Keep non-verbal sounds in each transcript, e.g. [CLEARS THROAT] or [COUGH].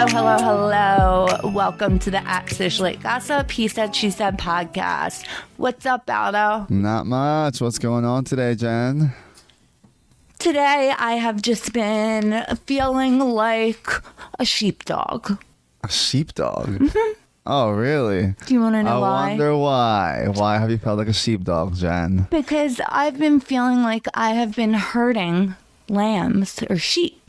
Hello, hello, hello. Welcome to the At Socialite Gossip, He Said, She Said podcast. What's up, Aldo? Not much. What's going on today, Jen? Today, I have just been feeling like a sheepdog. A sheepdog. Mm-hmm. Oh, really? Do you want to know I why? wonder why. Why have you felt like a sheepdog, Jen? Because I've been feeling like I have been herding lambs or sheep.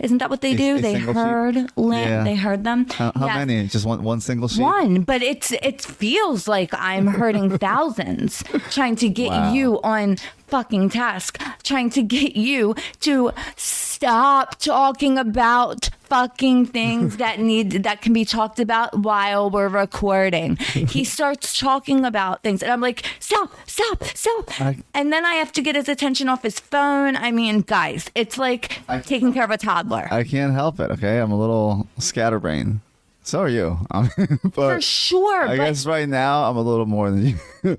Isn't that what they do? a they heard herd. Yeah. They heard them. How, how many? Just one, one single sheep? One, but it's it feels like I'm hurting [LAUGHS] thousands, trying to get Wow. you on fucking task, trying to get you to stop talking about fucking things that [LAUGHS] need that can be talked about while we're recording. he [LAUGHS] starts talking about things and I'm like, "Stop, stop, stop." I- and then I have to get his attention off his phone. I mean, guys, it's like I- taking care of a toddler. I can't help it, okay? I'm a little scatterbrained. So are you. [LAUGHS] I mean, but For sure, I but guess right now I'm a little more than you.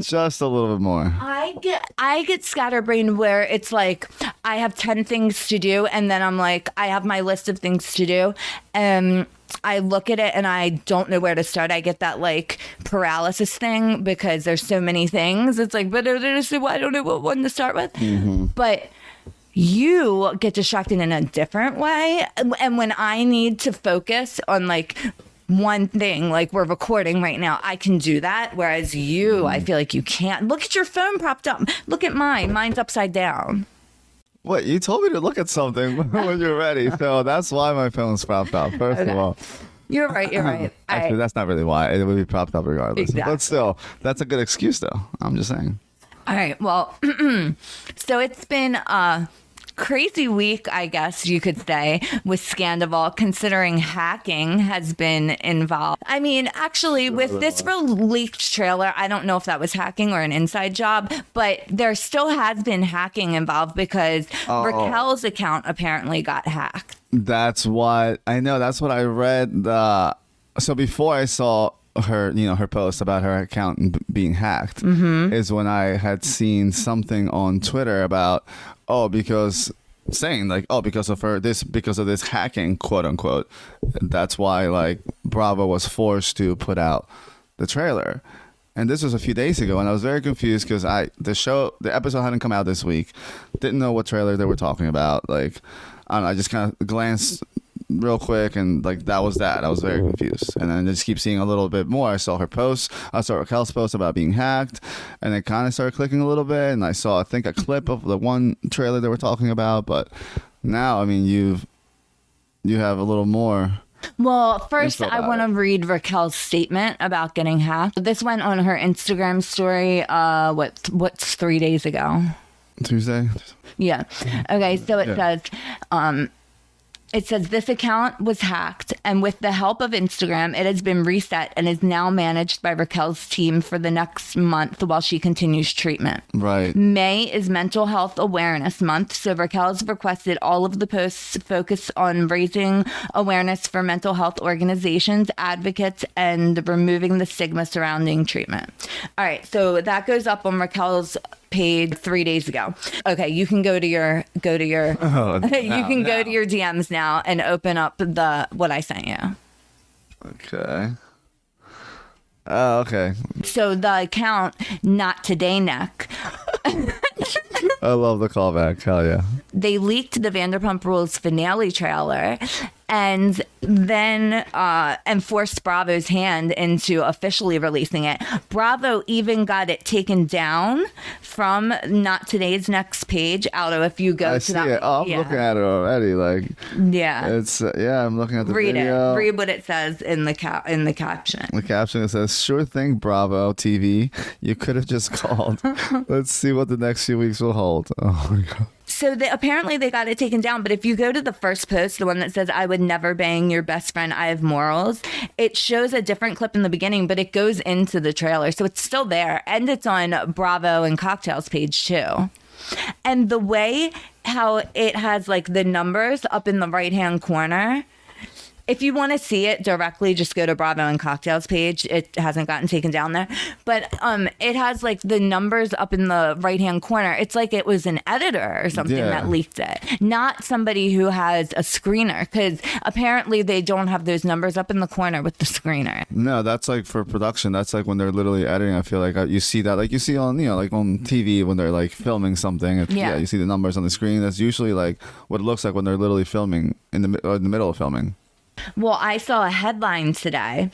Just a little bit more. I get I get scatterbrained where it's like I have ten things to do and then I'm like I have my list of things to do and I look at it and I don't know where to start. I get that like paralysis thing because there's so many things. It's like but I don't know what one to start with. Mm-hmm. But you get distracted in a different way and when I need to focus on like one thing like we're recording right now i can do that whereas you i mm. feel like you can't look at your phone propped up look at mine mine's upside down What? You told me to look at something [LAUGHS] when you're ready. So that's why my phone's propped up, first of all. you're right you're right [CLEARS THROAT] Actually, I, that's not really why. It would be propped up regardless. Exactly. But still, that's a good excuse, though. I'm just saying. all right well [CLEARS THROAT] so it's been a crazy week i guess you could say with scandival considering hacking has been involved i mean actually with this leaked trailer i don't know if that was hacking or an inside job but there still has been hacking involved because Oh. raquel's account apparently got hacked That's what I know. That's what I read. Uh, so before I saw her, you know, her post about her account being hacked, is when I had seen something on Twitter about, oh, because saying like, oh, because of her this, because of this hacking, quote unquote, that's why like Bravo was forced to put out the trailer. And this was a few days ago, and I was very confused because I the show the episode hadn't come out this week, didn't know what trailer they were talking about. Like, I don't know, I just kind of glanced real quick, and like that was that. I was very confused, and then I just keep seeing a little bit more. I saw her post, I saw Raquel's post about being hacked, and it kind of started clicking a little bit, and I saw I think a clip of the one trailer they were talking about, but now I mean you've you have a little more. Well, first, I want to read Raquel's statement about getting hacked. This went on her Instagram story. Uh, what what's three days ago? Tuesday. Yeah. Okay. So it Yeah. says, um, it says this account was hacked, and with the help of Instagram, it has been reset and is now managed by Raquel's team for the next month while she continues treatment. Right. May is Mental Health Awareness Month, so Raquel has requested all of the posts focus on raising awareness for mental health organizations, advocates, and removing the stigma surrounding treatment. All right, so that goes up on Raquel's page three days ago. Okay, you can go to your go to your [LAUGHS] Oh, [LAUGHS] you can go to your DMs now and open up the what I sent you. Okay. Oh, okay. So the account not today neck [LAUGHS] I love the callback. Hell yeah. they leaked the Vanderpump Rules finale trailer and then uh, and forced Bravo's hand into officially releasing it. Bravo even got it taken down from not today's next page. Aldo, if you go I to see that, it. Oh, I'm yeah, looking at it already. Like yeah. it's uh, yeah. I'm looking at the Read video. it. Read what it says in the cap in the caption. The caption it says, "Sure thing, Bravo TV. You could have just [LAUGHS] called. [LAUGHS] Let's see what the next few weeks will hold." Oh my god. So they, apparently they got it taken down. But if you go to the first post, the one that says "I would never bang your best friend, I have morals," it shows a different clip in the beginning, but it goes into the trailer, so it's still there, and it's on Bravo and Cocktails page too. And the way how it has like the numbers up in the right hand corner, if you want to see it directly, just go to Bravo and Cocktails page. It hasn't gotten taken down there, but um, it has like the numbers up in the right hand corner. It's like it was an editor or something Yeah. that leaked it, not somebody who has a screener, because apparently they don't have those numbers up in the corner with the screener. No, that's like for production. That's like when they're literally editing. I feel like uh, you see that, like you see on, you know, like on TV when they're like filming something. If, Yeah. you see the numbers on the screen. That's usually like what it looks like when they're literally filming in the in the middle of filming. Well, I saw a headline today.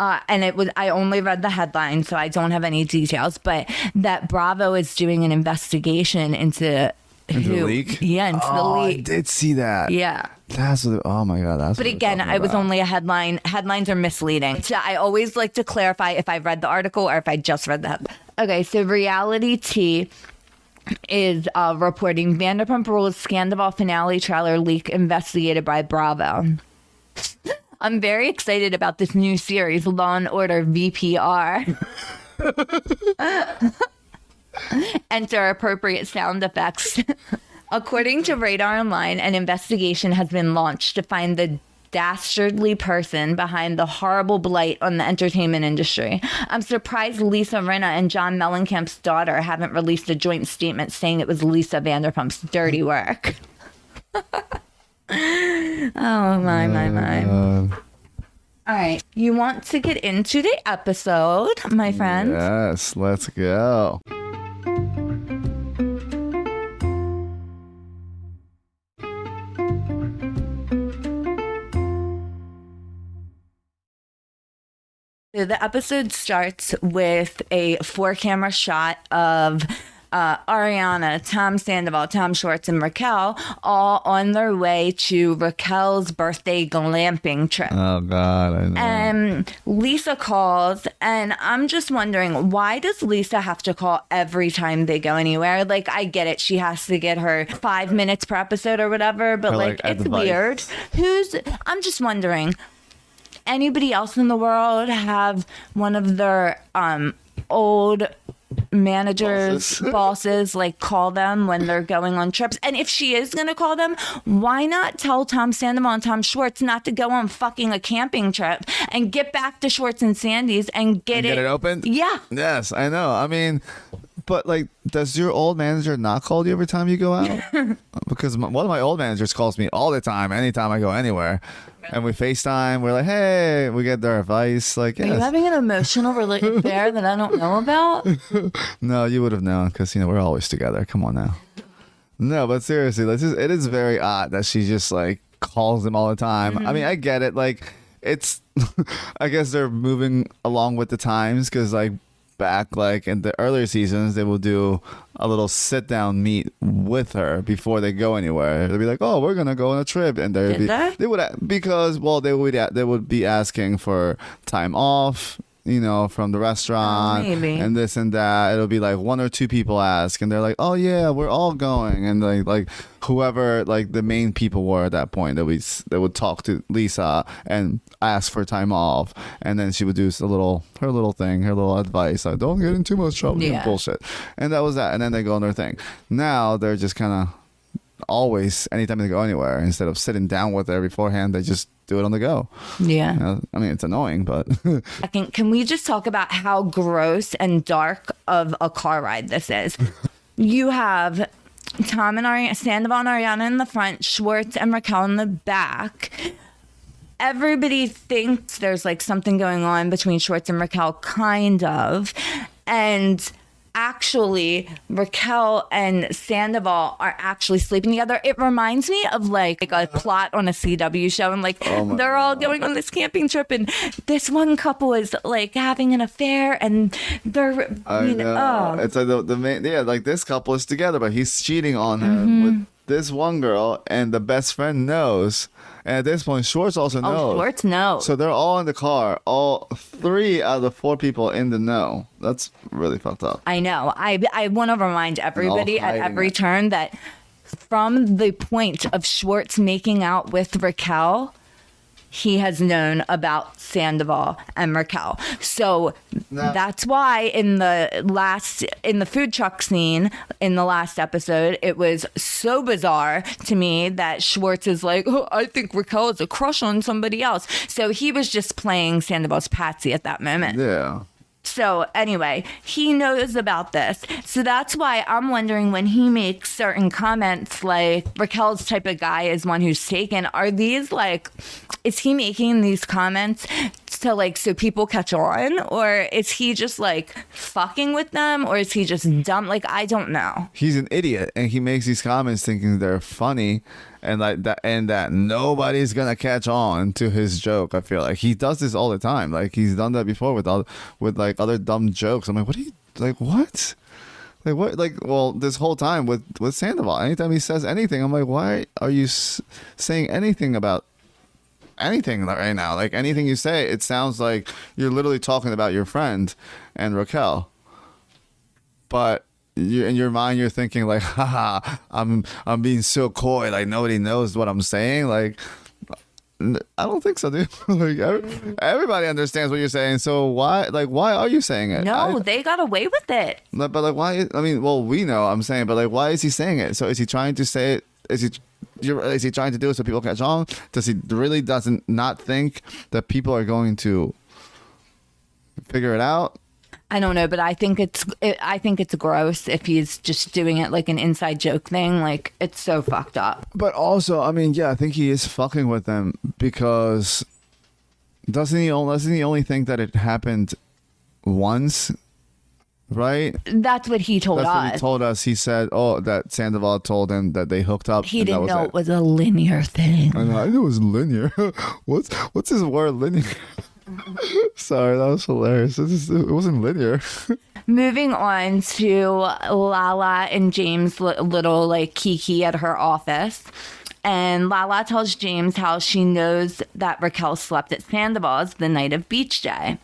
Uh, and it was I only read the headline, so I don't have any details. But that Bravo is doing an investigation into Into the who, leak? Yeah, into oh, the leak. I did see that. Yeah. That's what. Oh my god, that's. But again, I was only a headline. Headlines are misleading. So I always like to clarify if I've read the article or if I just read the headline. Okay, so Reality Tea is uh, reporting Vanderpump Rules Scandal finale trailer leak investigated by Bravo. I'm very excited about this new series, Law and Order VPR. [LAUGHS] Enter appropriate sound effects. According to Radar Online, an investigation has been launched to find the dastardly person behind the horrible blight on the entertainment industry. I'm surprised Lisa Rinna and John Mellencamp's daughter haven't released a joint statement saying it was Lisa Vanderpump's dirty work. [LAUGHS] [LAUGHS] oh my my my. Uh, All right, you want to get into the episode, my friend? yes, let's go. So the episode starts with a four camera shot of uh, Ariana, Tom Sandoval, Tom Schwartz, and Raquel all on their way to Raquel's birthday glamping trip. Oh god, I know. And Lisa calls, and I'm just wondering why does Lisa have to call every time they go anywhere? Like, I get it, she has to get her five minutes per episode or whatever, but Her, like, like, it's weird. Who's, I'm just wondering, anybody else in the world have one of their um old managers Bosses. [LAUGHS] bosses like call them when they're going on trips and if she is going to call them why not tell tom sandoval and tom schwartz not to go on fucking a camping trip and get back to schwartz and sandy's and get, And get it open? yeah Yes, I know. I mean, but like, does your old manager not call you every time you go out? [LAUGHS] because my, one of my old managers calls me all the time, anytime I go anywhere, and we FaceTime. We're like, hey, we get their advice. Like, are you having an emotional rela- [LAUGHS] affair that i don't know about [LAUGHS] no, you would have known because you know we're always together. Come on now. No, but seriously, this is it is very odd that she just like calls them all the time. I mm-hmm. mean, I get it. Like, it's I guess they're moving along with the times because like back like in the earlier seasons they will do a little sit down meet with her before they go anywhere they'll be like oh we're gonna go on a trip and they'd Did be they? they would because well they would they would be asking for time off you know from the restaurant Oh, maybe. and this and that it'll be like one or two people ask and they're like oh yeah we're all going and like like whoever like the main people were at that point that we that would talk to lisa and ask for time off and then she would do a little her little thing her little advice like don't get in too much trouble Yeah. bullshit and that was that and then they go on their thing now they're just kind of always anytime they go anywhere instead of sitting down with her beforehand they just do it on the go yeah Uh, i mean it's annoying but [LAUGHS] Second, can we just talk about how gross and dark of a car ride this is? [LAUGHS] you have Tom and Ari- Sandoval and Ariana in the front, Schwartz and Raquel in the back. Everybody thinks there's like something going on between Schwartz and Raquel, kind of. And actually, Raquel and Sandoval are actually sleeping together. It reminds me of like, like a plot on a CW show. And like, my they're all going on this camping trip, and this one couple is like having an affair, and they're, I you know. know, oh. It's like the, the main, yeah, like this couple is together, but he's cheating on her Mm-hmm. with this one girl, and the best friend knows. And at this point, Schwartz also knows. Oh, knows. Schwartz knows. So they're all in the car. All three out of the four people in the know. That's really fucked up. I know. I I want to remind everybody oh, at every it. turn that from the point of Schwartz making out with Raquel, he has known about Sandoval and Raquel. So that's why in the last in the food truck scene in the last episode, it was so bizarre to me that Schwartz is like, oh, I think Raquel is a crush on somebody else. So he was just playing Sandoval's patsy at that moment. Yeah. So anyway, he knows about this. So that's why I'm wondering when he makes certain comments like Raquel's type of guy is one who's taken. Are these like is he making these comments to like so people catch on? Or is he just like fucking with them? Or is he just dumb? Like I don't know. He's an idiot and he makes these comments thinking they're funny and like that and that nobody's gonna catch on to his joke. I feel like he does this all the time. Like he's done that before with all with like other dumb jokes. I'm like, what are you like what? Like what? Like well, this whole time with with Sandoval, anytime he says anything, I'm like, why are you s- saying anything about anything right now? Like anything you say, it sounds like you're literally talking about your friend and Raquel. But you, in your mind, you're thinking like, [LAUGHS] haha, I'm I'm being so coy, like nobody knows what I'm saying. Like, i don't think so, [LAUGHS] dude. like mm. everybody understands what you're saying. So why, like, why are you saying it? No, I- they got away with it. but but, like, why? I mean, well, we know. I'm saying, but like, why is he saying it? So is he trying to say it? Is he? You're, is he trying to do it so people catch on? Does he really doesn't not think that people are going to figure it out? I don't know, but I think it's it, I think it's gross if he's just doing it like an inside joke thing. Like it's so fucked up. But also, I mean, yeah, I think he is fucking with them because doesn't he? only Doesn't he only think that it happened once? Right. That's what he told That's what us. he told us. He said, "Oh, that Sandoval told him that they hooked up." He didn't know it. it was a linear thing. I know. I knew it was linear. [LAUGHS] what's what's his word linear? [LAUGHS] Sorry, that was hilarious. It, wasn't linear. [LAUGHS] Moving on to Lala and James' little like Kiki at her office. And Lala tells James how she knows that Raquel slept at Sandoval's the night of beach day.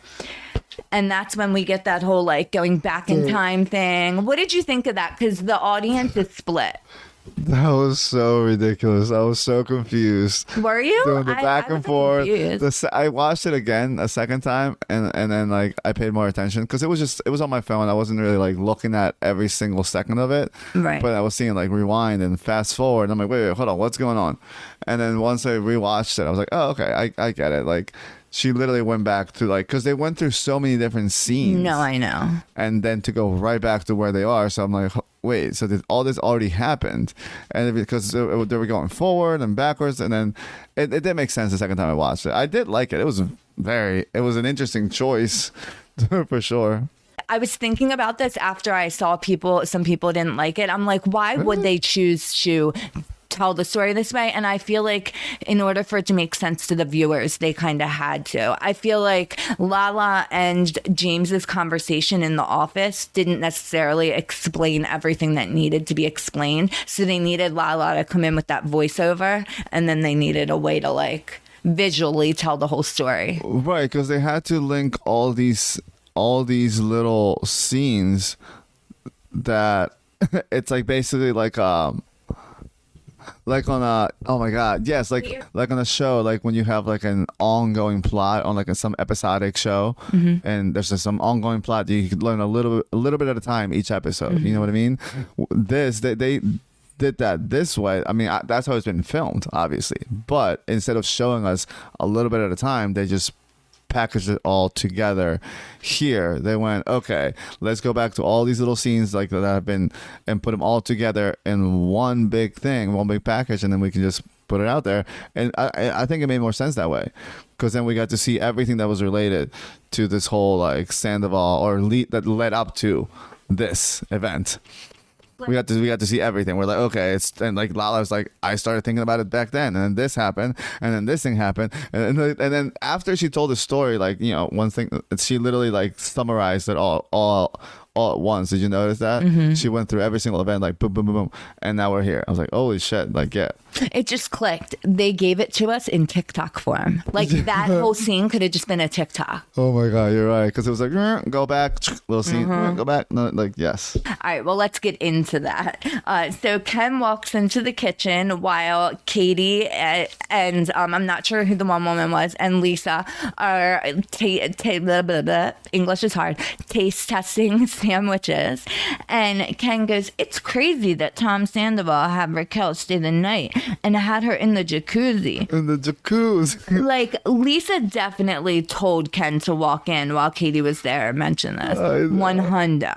And that's when we get that whole like going back in time thing. What did you think of that? Because the audience is split. That was so ridiculous. I was so confused. Were you? Doing the I- back I and forth. The I watched it again a second time, and and then like I paid more attention because it was just it was on my phone. I wasn't really like looking at every single second of it. Right. But I was seeing like rewind and fast forward. And I'm like, wait, wait, hold on, what's going on? And then once I rewatched it, I was like, oh, okay, I I get it. Like. She literally went back to like because they went through so many different scenes. No, I know. and then to go right back to where they are. So I'm like, wait, so did all this already happened? And because they were going forward and backwards, and then it, it did make sense the second time I watched it. I did like it. It was very, it was an interesting choice [LAUGHS] for sure. I was thinking about this after I saw people, some people didn't like it. I'm like, why would they choose to tell the story this way? And I feel like in order for it to make sense to the viewers, they kind of had to. I feel like Lala and James's conversation in the office didn't necessarily explain everything that needed to be explained. So they needed Lala to come in with that voiceover, and then they needed a way to like visually tell the whole story. Right, because they had to link all these all these little scenes that [LAUGHS] it's like basically like um like on a oh my god yes like like on a show like when you have like an ongoing plot on like a, some episodic show mm-hmm. and there's just some ongoing plot that you can learn a little a little bit at a time each episode you know mm-hmm. what i mean? This they, they did that this way i mean I, that's how it's been filmed obviously but instead of showing us a little bit at a time they just packaged it all together here. They went okay let's go back to all these little scenes like that have been and put them all together in one big thing one big package and then we can just put it out there. And i I- i think it made more sense that way because then we got to see everything that was related to this whole like sandoval or lead that led up to this event we got to we got to see everything. We're like, okay, it's and like Lala was like, I started thinking about it back then, and then this happened, and then this thing happened, and then, and then after she told the story, like you know, one thing she literally like summarized it all all all at once. Did you notice that? Mm-hmm. She went through every single event, like boom, boom, boom, boom, and now we're here. I was like, holy shit! Like, yeah, It just clicked. They gave it to us in TikTok form. Like [LAUGHS] that whole scene could have just been a TikTok. Oh my god, you're right. Because it was like, "Mm, go back, [TSK] little scene, Mm-hmm. mm, go back. No, like, yes. All right, well, let's get into that. Uh, so Ken walks into the kitchen while Katie uh, and um, I'm not sure who the one woman was and Lisa are ta- ta- blah, blah, blah. English is hard. Taste testing sandwiches, and Ken goes, "It's crazy that Tom Sandoval had Raquel stay the night and had her in the jacuzzi." In the jacuzzi. [LAUGHS] Like Lisa definitely told Ken to walk in while Katie was there. Mention this one hundo.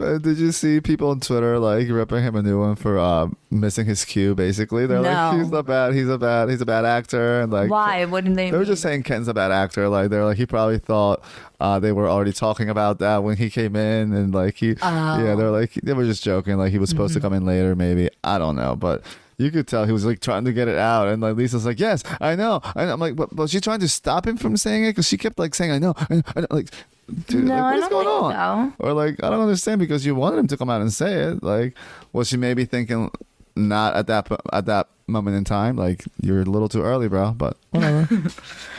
Uh, Did you see people on Twitter like ripping him a new one for uh, missing his cue? Basically, they're No. like, he's a bad, he's a bad, he's a bad actor, and like, Why? What did they? They were just saying Ken's a bad actor. Like they're like he probably thought uh, they were already talking about that when he came in, and like he, yeah, they're like they were just joking. Like he was supposed to come in later, maybe I don't know, but you could tell he was like trying to get it out, and like Lisa's like, yes, I know, and I'm like, but was she trying to stop him from saying it? Because she kept like saying, I know, I know, I know. like. Dude, No, like, what is going on? Or like, I don't understand because you wanted him to come out and say it. Like, was she maybe thinking not at that at that moment in time? Like, you're a little too early, bro. But whatever. [LAUGHS]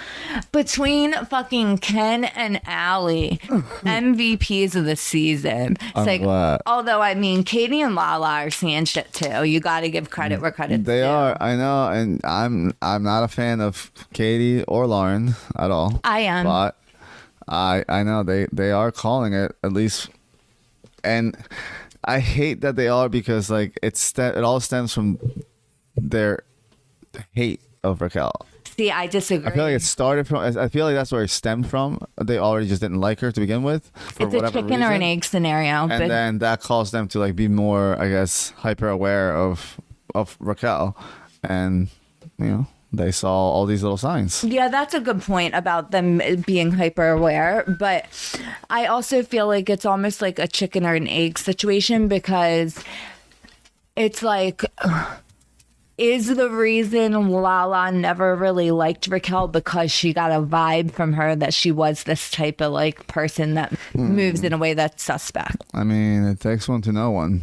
between fucking Ken and Allie, mm-hmm. MVPs of the season. It's I'm like, glad. although I mean, Katie and Lala are seeing shit too. You got to give credit where credit's due. They due. are, I know, and I'm I'm not a fan of Katie or Lauren at all. I am. but I I know they they are calling it at least, and I hate that they are because like it's st- it all stems from their hate Oh, of Raquel. See, I disagree. I feel like it started from. I feel like that's where it stemmed from. They already just didn't like her to begin with. It's a chicken or an egg scenario. and but then that caused them to like be more, I guess, hyper aware of of Raquel, and you know they saw all these little signs. Yeah, that's a good point about them being hyper aware. But I also feel like it's almost like a chicken or an egg situation because it's like. Is the reason Lala never really liked Raquel because she got a vibe from her that she was this type of like person that moves in a way that's suspect? I mean, it takes one to know one.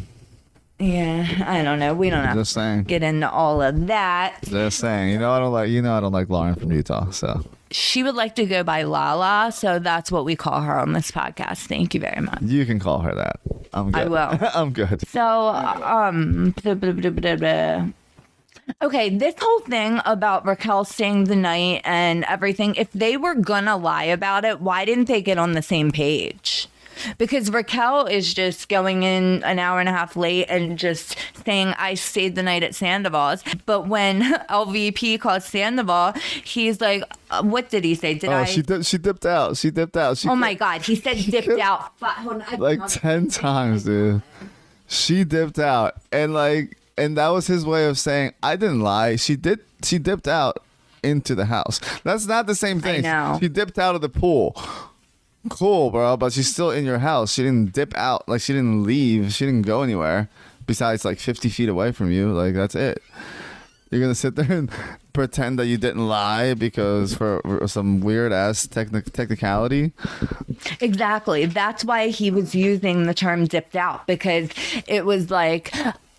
Yeah, I don't know. We don't have Just to saying. get into all of that. Just saying. You know, I don't like. You know, I don't like Lauren from Utah. So She would like to go by Lala, so that's what we call her on this podcast. Thank you very much. you can call her that. I'm good. I will. [LAUGHS] I'm good. So, um, blah, blah, blah. Okay, this whole thing about Raquel staying the night and everything, if they were gonna lie about it, why didn't they get on the same page? Because Raquel is just going in an hour and a half late and just saying, I stayed the night at Sandoval's. But when [LAUGHS] LVP calls Sandoval, he's like, uh, What did he say? Did Oh, I? she dip, she dipped out. She dipped out. She oh my God, he said [LAUGHS] dipped out. Hold on, like ten times, dude. She dipped out, and like, and that was his way of saying I didn't lie. She did. She dipped out into the house. That's not the same thing. know. She dipped out of the pool. Cool, bro, but she's still in your house. She didn't dip out. Like she didn't leave. She didn't go anywhere. Besides, like fifty feet away from you. Like that's it. You're gonna sit [LAUGHS] there and pretend that you didn't lie because for, for some weird ass technic- technicality. Exactly. That's why he was using the term dipped out because it was like,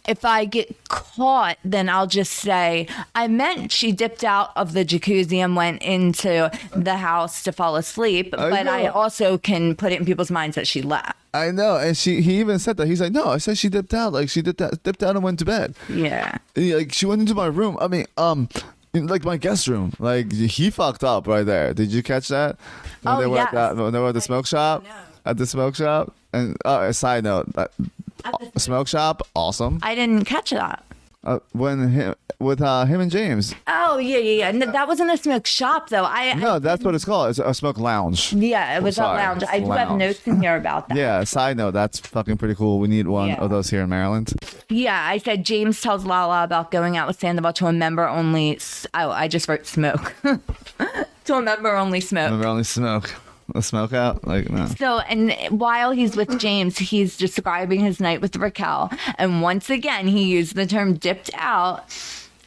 if I get caught, then I'll just say, I meant she dipped out of the jacuzzi and went into the house to fall asleep. I but I also can put it in people's minds that she left. I know, and she he even said that he's like, no, I said she dipped out, like she dipped out, dipped out and went to bed. Yeah. Like she went into my room. I mean, um, like my guest room. Like he fucked up right there. Did you catch that? When Oh, they were yes. at that, when they were at the smoke shop. At the smoke shop, and uh, a side note, that smoke shop, awesome. I didn't catch that. Uh, when him, with uh, him and James. Oh, yeah, yeah, yeah. No, that wasn't a smoke shop, though. I, No, that's what it's called. It's a smoke lounge. yeah, it was a lounge. I do have notes in here about [LAUGHS] that. Yeah. Side note, that's fucking pretty cool. We need one Yeah. of those here in Maryland. Yeah, I said James tells Lala about going out with Sandoval to a member only. Oh, I just wrote smoke. [LAUGHS] to a member only smoke. Remember only smoke. A smoke out? Like no. So, and while he's with James, he's describing his night with Raquel. And once again, he used the term dipped out.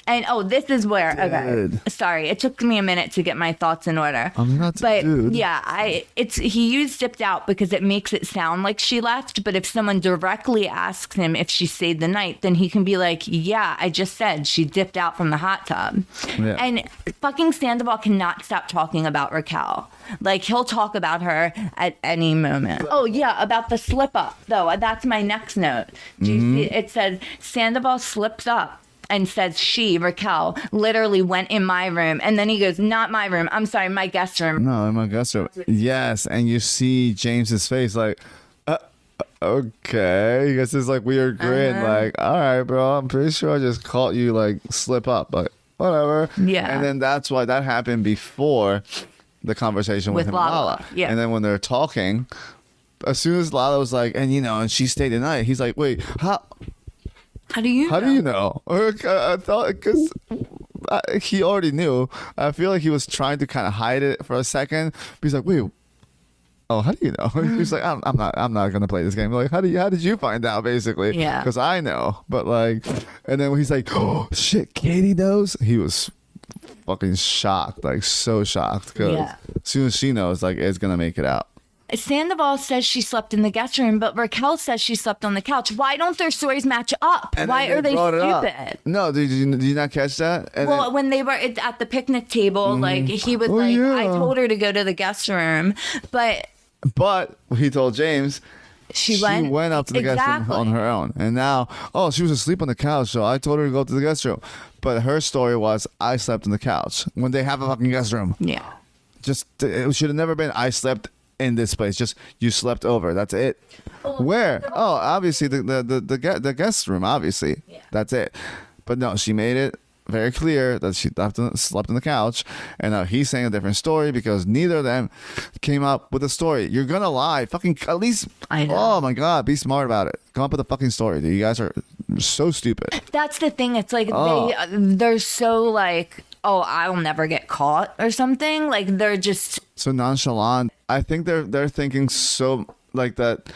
And oh, this is where okay. Sorry, it took me a minute to get my thoughts in order. I'm not But dude. yeah, I it's he used dipped out because it makes it sound like she left. But if someone directly asks him if she stayed the night, then he can be like, "Yeah, I just said she dipped out from the hot tub." Yeah. And fucking Sandoval cannot stop talking about Raquel. Like he'll talk about her at any moment. Oh yeah, about the slip up though. That's my next note. Do you see? It says Sandoval slips up and says she Raquel literally went in my room, and then he goes, "Not my room. I'm sorry, my guest room." No, in my guest room. Yes, and you see James's face like, uh, okay. He gets this like weird grin, Uh-huh. like, all right, bro. I'm pretty sure I just caught you like slip up, but whatever. Yeah. And then that's why that happened before the conversation with, With him Lala, Lala. yeah. And then when they're talking, as soon as Lala was like, and you know, and she stayed the night, he's like, wait, how? How do you? How know? do you know? [LAUGHS] Or, uh, I thought because he already knew. I feel like he was trying to kind of hide it for a second. But he's like, "Wait, oh, how do you know?" [LAUGHS] he's like, I'm, "I'm not. I'm not gonna play this game." Like, how do you? How did you find out? Basically, Yeah. Because I know. But like, and then when he's like, "Oh shit, Katie knows," he was fucking shocked, like so shocked. Because Yeah. as soon as she knows, like, it's gonna make it out. Sandoval says she slept in the guest room, but Raquel says she slept on the couch. Why don't their stories match up? And Why are they stupid? No, did you, did you not catch that? And Well, then- when they were at the picnic table, mm. like he was Oh, like, I told her to go to the guest room, but but he told James. She, she went. went up to the guest room on her own. And now, oh, she was asleep on the couch, so I told her to go to the guest room. But her story was, I slept on the couch when they have a fucking guest room. Yeah. Just, it should have never been, I slept in this place. Just, you slept over. That's it. Where? Oh, obviously, the, the, the, the, the guest room, obviously. Yeah. That's it. But no, she made it very clear that she slept on, slept on the couch. And now he's saying a different story because neither of them came up with a story. You're going to lie. Fucking, at least, I know. oh my God, be smart about it. Come up with a fucking story. Dude. You guys are so stupid. That's the thing. It's like Oh. they they're so like, oh, I'll never get caught or something. Like they're just So nonchalant. I think they're they're thinking so like that.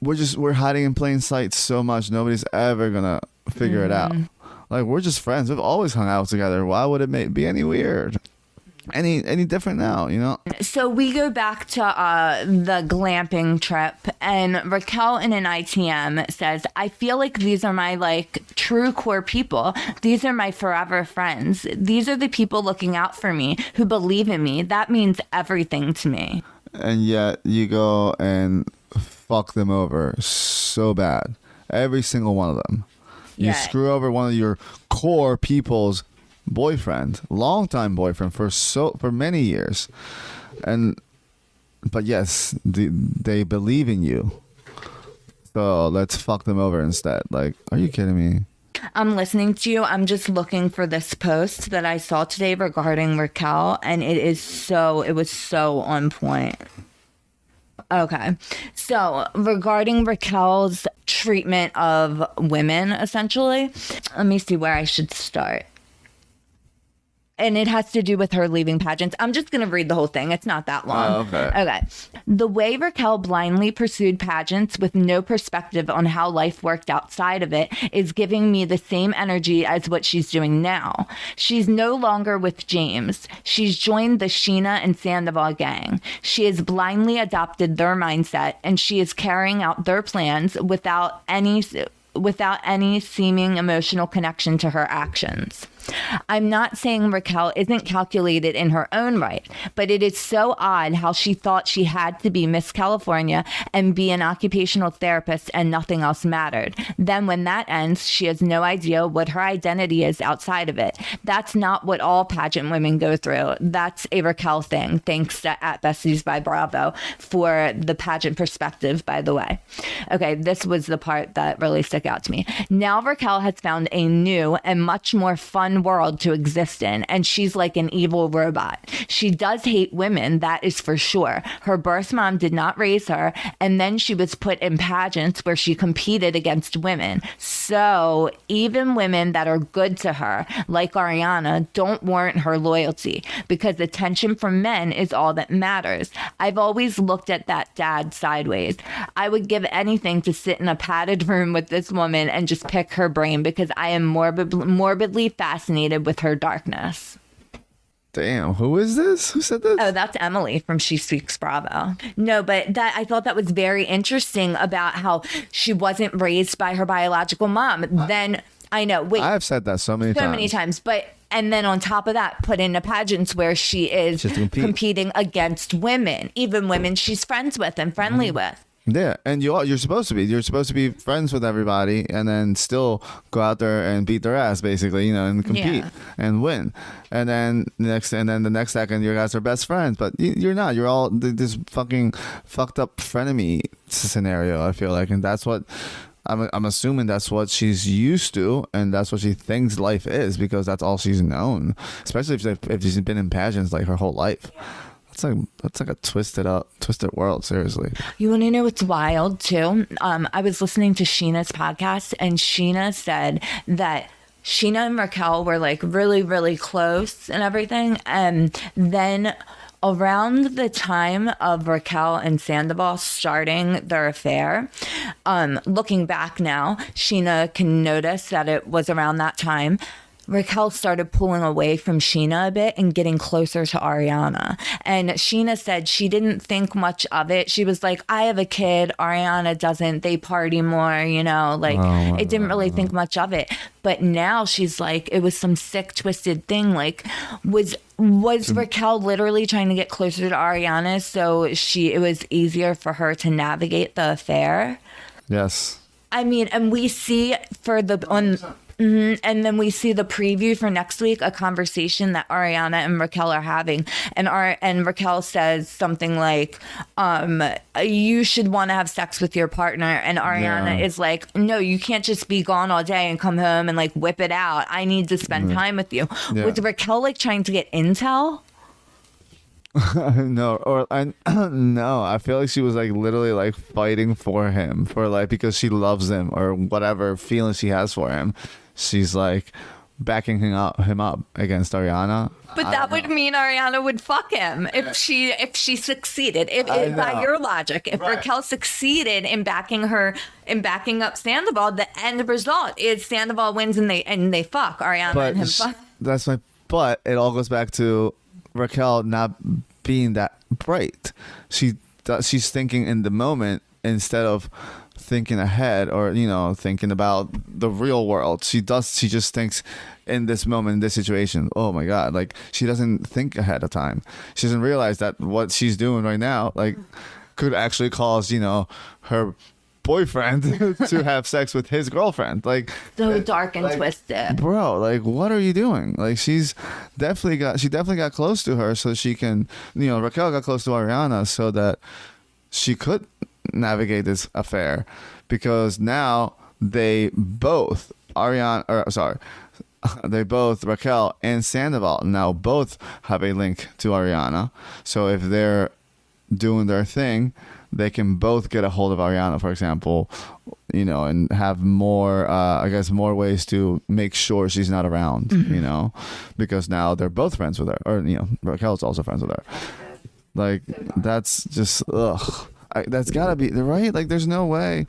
We're just we're hiding in plain sight so much. Nobody's ever gonna figure it out. Mm-hmm. Like we're just friends. We've always hung out together. Why would it make, be any weird? Any any different now? You know? So we go back to uh, the glamping trip, and Raquel in an ITM says, "I feel like these are my like true core people. These are my forever friends. These are the people looking out for me who believe in me. That means everything to me." and yet you go and fuck them over so bad. Every single one of them. You screw over one of your core people's boyfriend, longtime boyfriend for so for many years, and but yes, they, they believe in you. So let's fuck them over instead. Like, are you kidding me? I'm listening to you. I'm just looking for this post that I saw today regarding Raquel, and it is so, it was so on point. Okay. So, regarding Raquel's treatment of women, essentially, let me see where I should start. And it has to do with her leaving pageants. I'm just going to read the whole thing. It's not that long. Oh, okay. Okay. The way Raquel blindly pursued pageants with no perspective on how life worked outside of it is giving me the same energy as what she's doing now. She's no longer with James. She's joined the Scheana and Sandoval gang. She has blindly adopted their mindset and she is carrying out their plans without any without any seeming emotional connection to her actions. I'm not saying Raquel isn't calculated in her own right, but it is so odd how she thought she had to be Miss California and be an occupational therapist and nothing else mattered. Then, when that ends, she has no idea what her identity is outside of it. That's not what all pageant women go through. That's a Raquel thing. Thanks to at Besties by Bravo for the pageant perspective, by the way. Okay, this was the part that really stuck out to me. Now Raquel has found a new and much more fun world to exist in, and she's like an evil robot. She does hate women, that is for sure. Her birth mom did not raise her, and then she was put in pageants where she competed against women. So even women that are good to her, like Ariana, don't warrant her loyalty because attention from men is all that matters. I've always looked at that dad sideways. I would give anything to sit in a padded [LAUGHS] room with this woman and just pick her brain because I am morbid, morbidly fascinated with her darkness. Damn, who is this? Who said this? Oh, that's Emily from She Speaks Bravo. No, but that I thought that was very interesting about how she wasn't raised by her biological mom. Then I know, wait, I've said that so many so times. many times, but and then on top of that, put in a pageants where she is compete. competing against women, even women she's friends with and friendly Mm-hmm. with. Yeah, and you are, you're supposed to be. You're supposed to be friends with everybody, and then still go out there and beat their ass, basically, you know, and compete Yeah. and win. And then next, and then the next second, you guys are best friends, but you- you're not. You're all this fucking fucked up frenemy scenario. I feel like, and that's what. I'm, I'm assuming that's what she's used to, and that's what she thinks life is because that's all she's known. Especially if, if she's been in pageants like her whole life. That's like that's like a twisted up, twisted world. Seriously. You want to know what's wild too? Um, I was listening to Scheana's podcast, and Scheana said that Scheana and Raquel were like really, really close and everything. And then around the time of Raquel and Sandoval starting their affair, um, looking back now, Scheana can notice that it was around that time. Raquel started pulling away from Scheana a bit and getting closer to Ariana. And Scheana said she didn't think much of it. She was like, I have a kid. Ariana doesn't. They party more, you know, like oh, it didn't really think much of it. But now she's like, it was some sick, twisted thing. Like, was was Raquel literally trying to get closer to Ariana so she it was easier for her to navigate the affair? Yes. I mean, and we see for the on. Mhm, and then we see the preview for next week, a conversation that Ariana and Raquel are having, and Ar- and Raquel says something like, um, "You should want to have sex with your partner," and Ariana Yeah. is like, "No, you can't just be gone all day and come home and like whip it out. I need to spend time with you." Yeah. Was Raquel like trying to get intel? [LAUGHS] no, or I [CLEARS THROAT] no, I feel like she was like literally like fighting for him for like because she loves him or whatever feeling she has for him. She's like backing him up him up against Ariana. But that would mean Ariana would fuck him if she if she succeeded. If, if by your logic, if Right. Raquel succeeded in backing her in backing up Sandoval, the end result is Sandoval wins and they and they fuck Ariana But and him sh- fuck. that's my but it all goes back to Raquel not being that bright. She she's thinking in the moment instead of thinking ahead or you know thinking about the real world. She does she just thinks in this moment in this situation. Oh my god, like she doesn't think ahead of time. She doesn't realize that what she's doing right now like could actually cause, you know, her boyfriend [LAUGHS] to [LAUGHS] have sex with his girlfriend. Like So eh, dark and twisted. bro like what are you doing like she's definitely got she definitely got close to her so she can you know raquel got close to ariana so that she could navigate this affair because now they both ariana or sorry [LAUGHS] they both raquel and sandoval now both have a link to ariana so if they're doing their thing, they can both get a hold of Ariana, for example, you know, and have more, uh, I guess, more ways to make sure she's not around, you know, because now they're both friends with her, or you know, Raquel's also friends with her. Like that's just ugh. I, that's gotta be right. Like there's no way.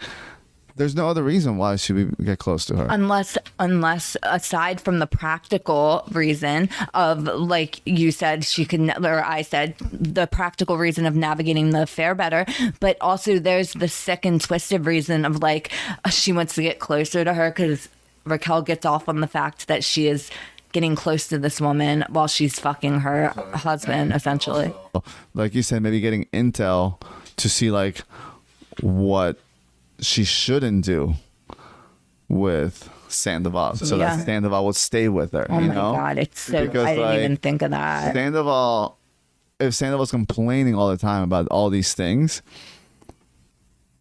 There's no other reason why should we get close to her. unless unless aside from the practical reason of like you said she could ne- or i said the practical reason of navigating the affair better but also there's the second and twisted reason of like uh, she wants to get closer to her because raquel gets off on the fact that she is getting close to this woman while she's fucking her husband essentially like you said, maybe getting intel to see like what she shouldn't do with Sandoval, so Yeah. that Sandoval would stay with her. oh you my know, god it's so Because, i didn't like, even think of that Sandoval, if Sandoval's complaining all the time about all these things,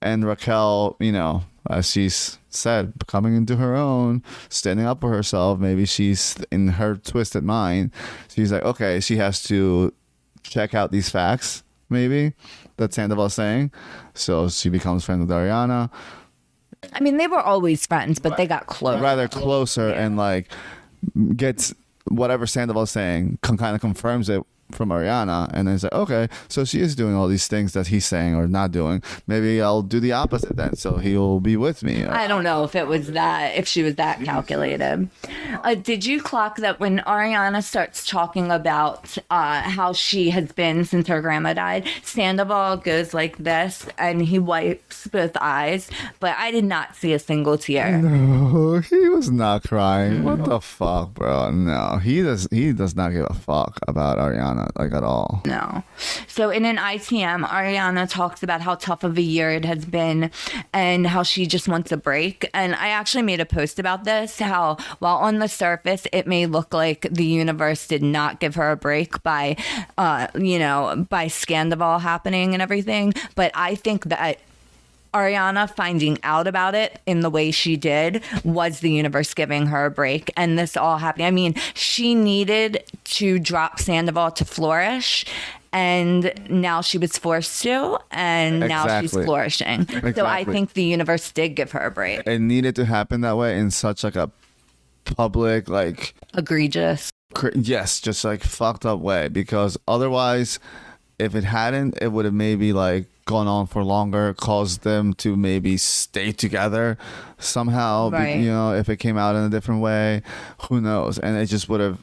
and Raquel, you know, as she's said, coming into her own, standing up for herself, maybe she's in her twisted mind. She's like, okay, she has to check out these facts, maybe that Sandoval's saying. So she becomes friends with Ariana, i mean they were always friends but they got closer. rather closer, and like gets whatever Sandoval's saying, kind of confirms it from Ariana, and then like, okay, so she is doing all these things that he's saying or not doing. Maybe I'll do the opposite then, so he'll be with me. I don't know if it was that, if she was that calculated. Uh, did you clock that when Ariana starts talking about uh, how she has been since her grandma died? Sandoval goes like this and he wipes both eyes, but I did not see a single tear. No, he was not crying. What the fuck, bro? No, he does. He does not give a fuck about Ariana like at all. No. So in an ITM, Ariana talks about how tough of a year it has been and how she just wants a break. And I actually made a post about this how while on the surface it may look like the universe did not give her a break by uh you know by Scandival happening and everything, but I think that Ariana finding out about it in the way she did was the universe giving her a break. And this all happening. I mean, she needed to drop Sandoval to flourish. And now she was forced to, and now she's Exactly. flourishing. So I think the universe did give her a break. It needed to happen that way in such like a public, like Egregious. cr- yes, just like fucked up way. Because otherwise, if it hadn't, it would have maybe like gone on for longer, caused them to maybe stay together somehow. Right. you know, if it came out in a different way, who knows? And it just would have.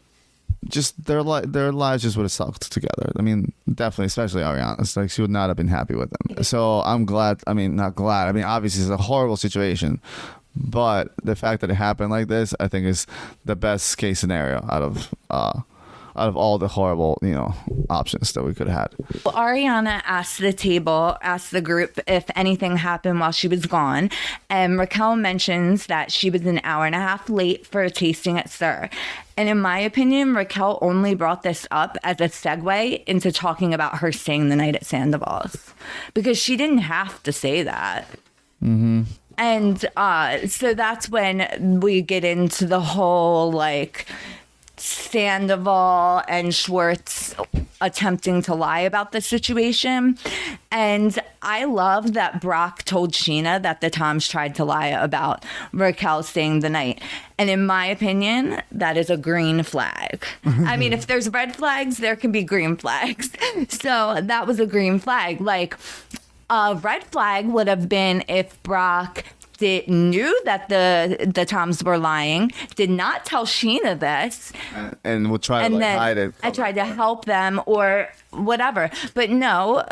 Just their li- their lives just would have sucked together. I mean, definitely, especially Ariana. It's like she would not have been happy with them. So I'm glad. I mean, not glad. I mean, obviously, it's a horrible situation, but the fact that it happened like this, I think, is the best case scenario out of uh, out of all the horrible, you know, options that we could have had. Well, Ariana asked the table, asked the group if anything happened while she was gone. And Raquel mentions that she was an hour and a half late for a tasting at SUR. And in my opinion, Raquel only brought this up as a segue into talking about her staying the night at Sandoval's because she didn't have to say that. And uh, so that's when we get into the whole like Sandoval and Schwartz attempting to lie about the situation. And I love that Brock told Scheana that the Toms tried to lie about Raquel staying the night. And in my opinion, that is a green flag. I mean, if there's red flags, there can be green flags. [LAUGHS] So that was a green flag. Like, a red flag would have been if Brock did, knew that the the Toms were lying, did not tell Scheana this, And we'll try to and like, hide it. I tried to help them or whatever. But no,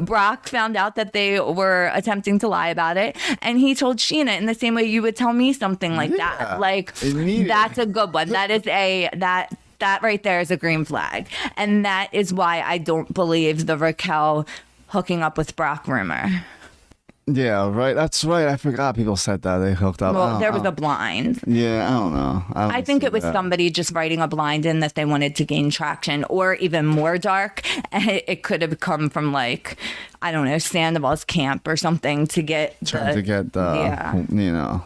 Brock found out that they were attempting to lie about it, and he told Scheana in the same way you would tell me something like Yeah, that. Like that's a good one. That is a that. That right there is a green flag. And that is why I don't believe the Raquel hooking up with Brock rumor. Yeah, right. That's right. I forgot people said that they hooked up. Well, oh, there was oh. a blind. yeah. I don't know. I, don't I think it was that. somebody just writing a blind in that they wanted to gain traction, or even more dark. [LAUGHS] It could have come from like, I don't know, Sandoval's camp or something to get trying the- to get the yeah. you know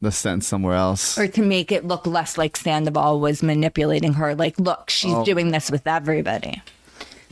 the sense somewhere else. or to make it look less like Sandoval was manipulating her. Like, look, she's Oh. doing this with everybody.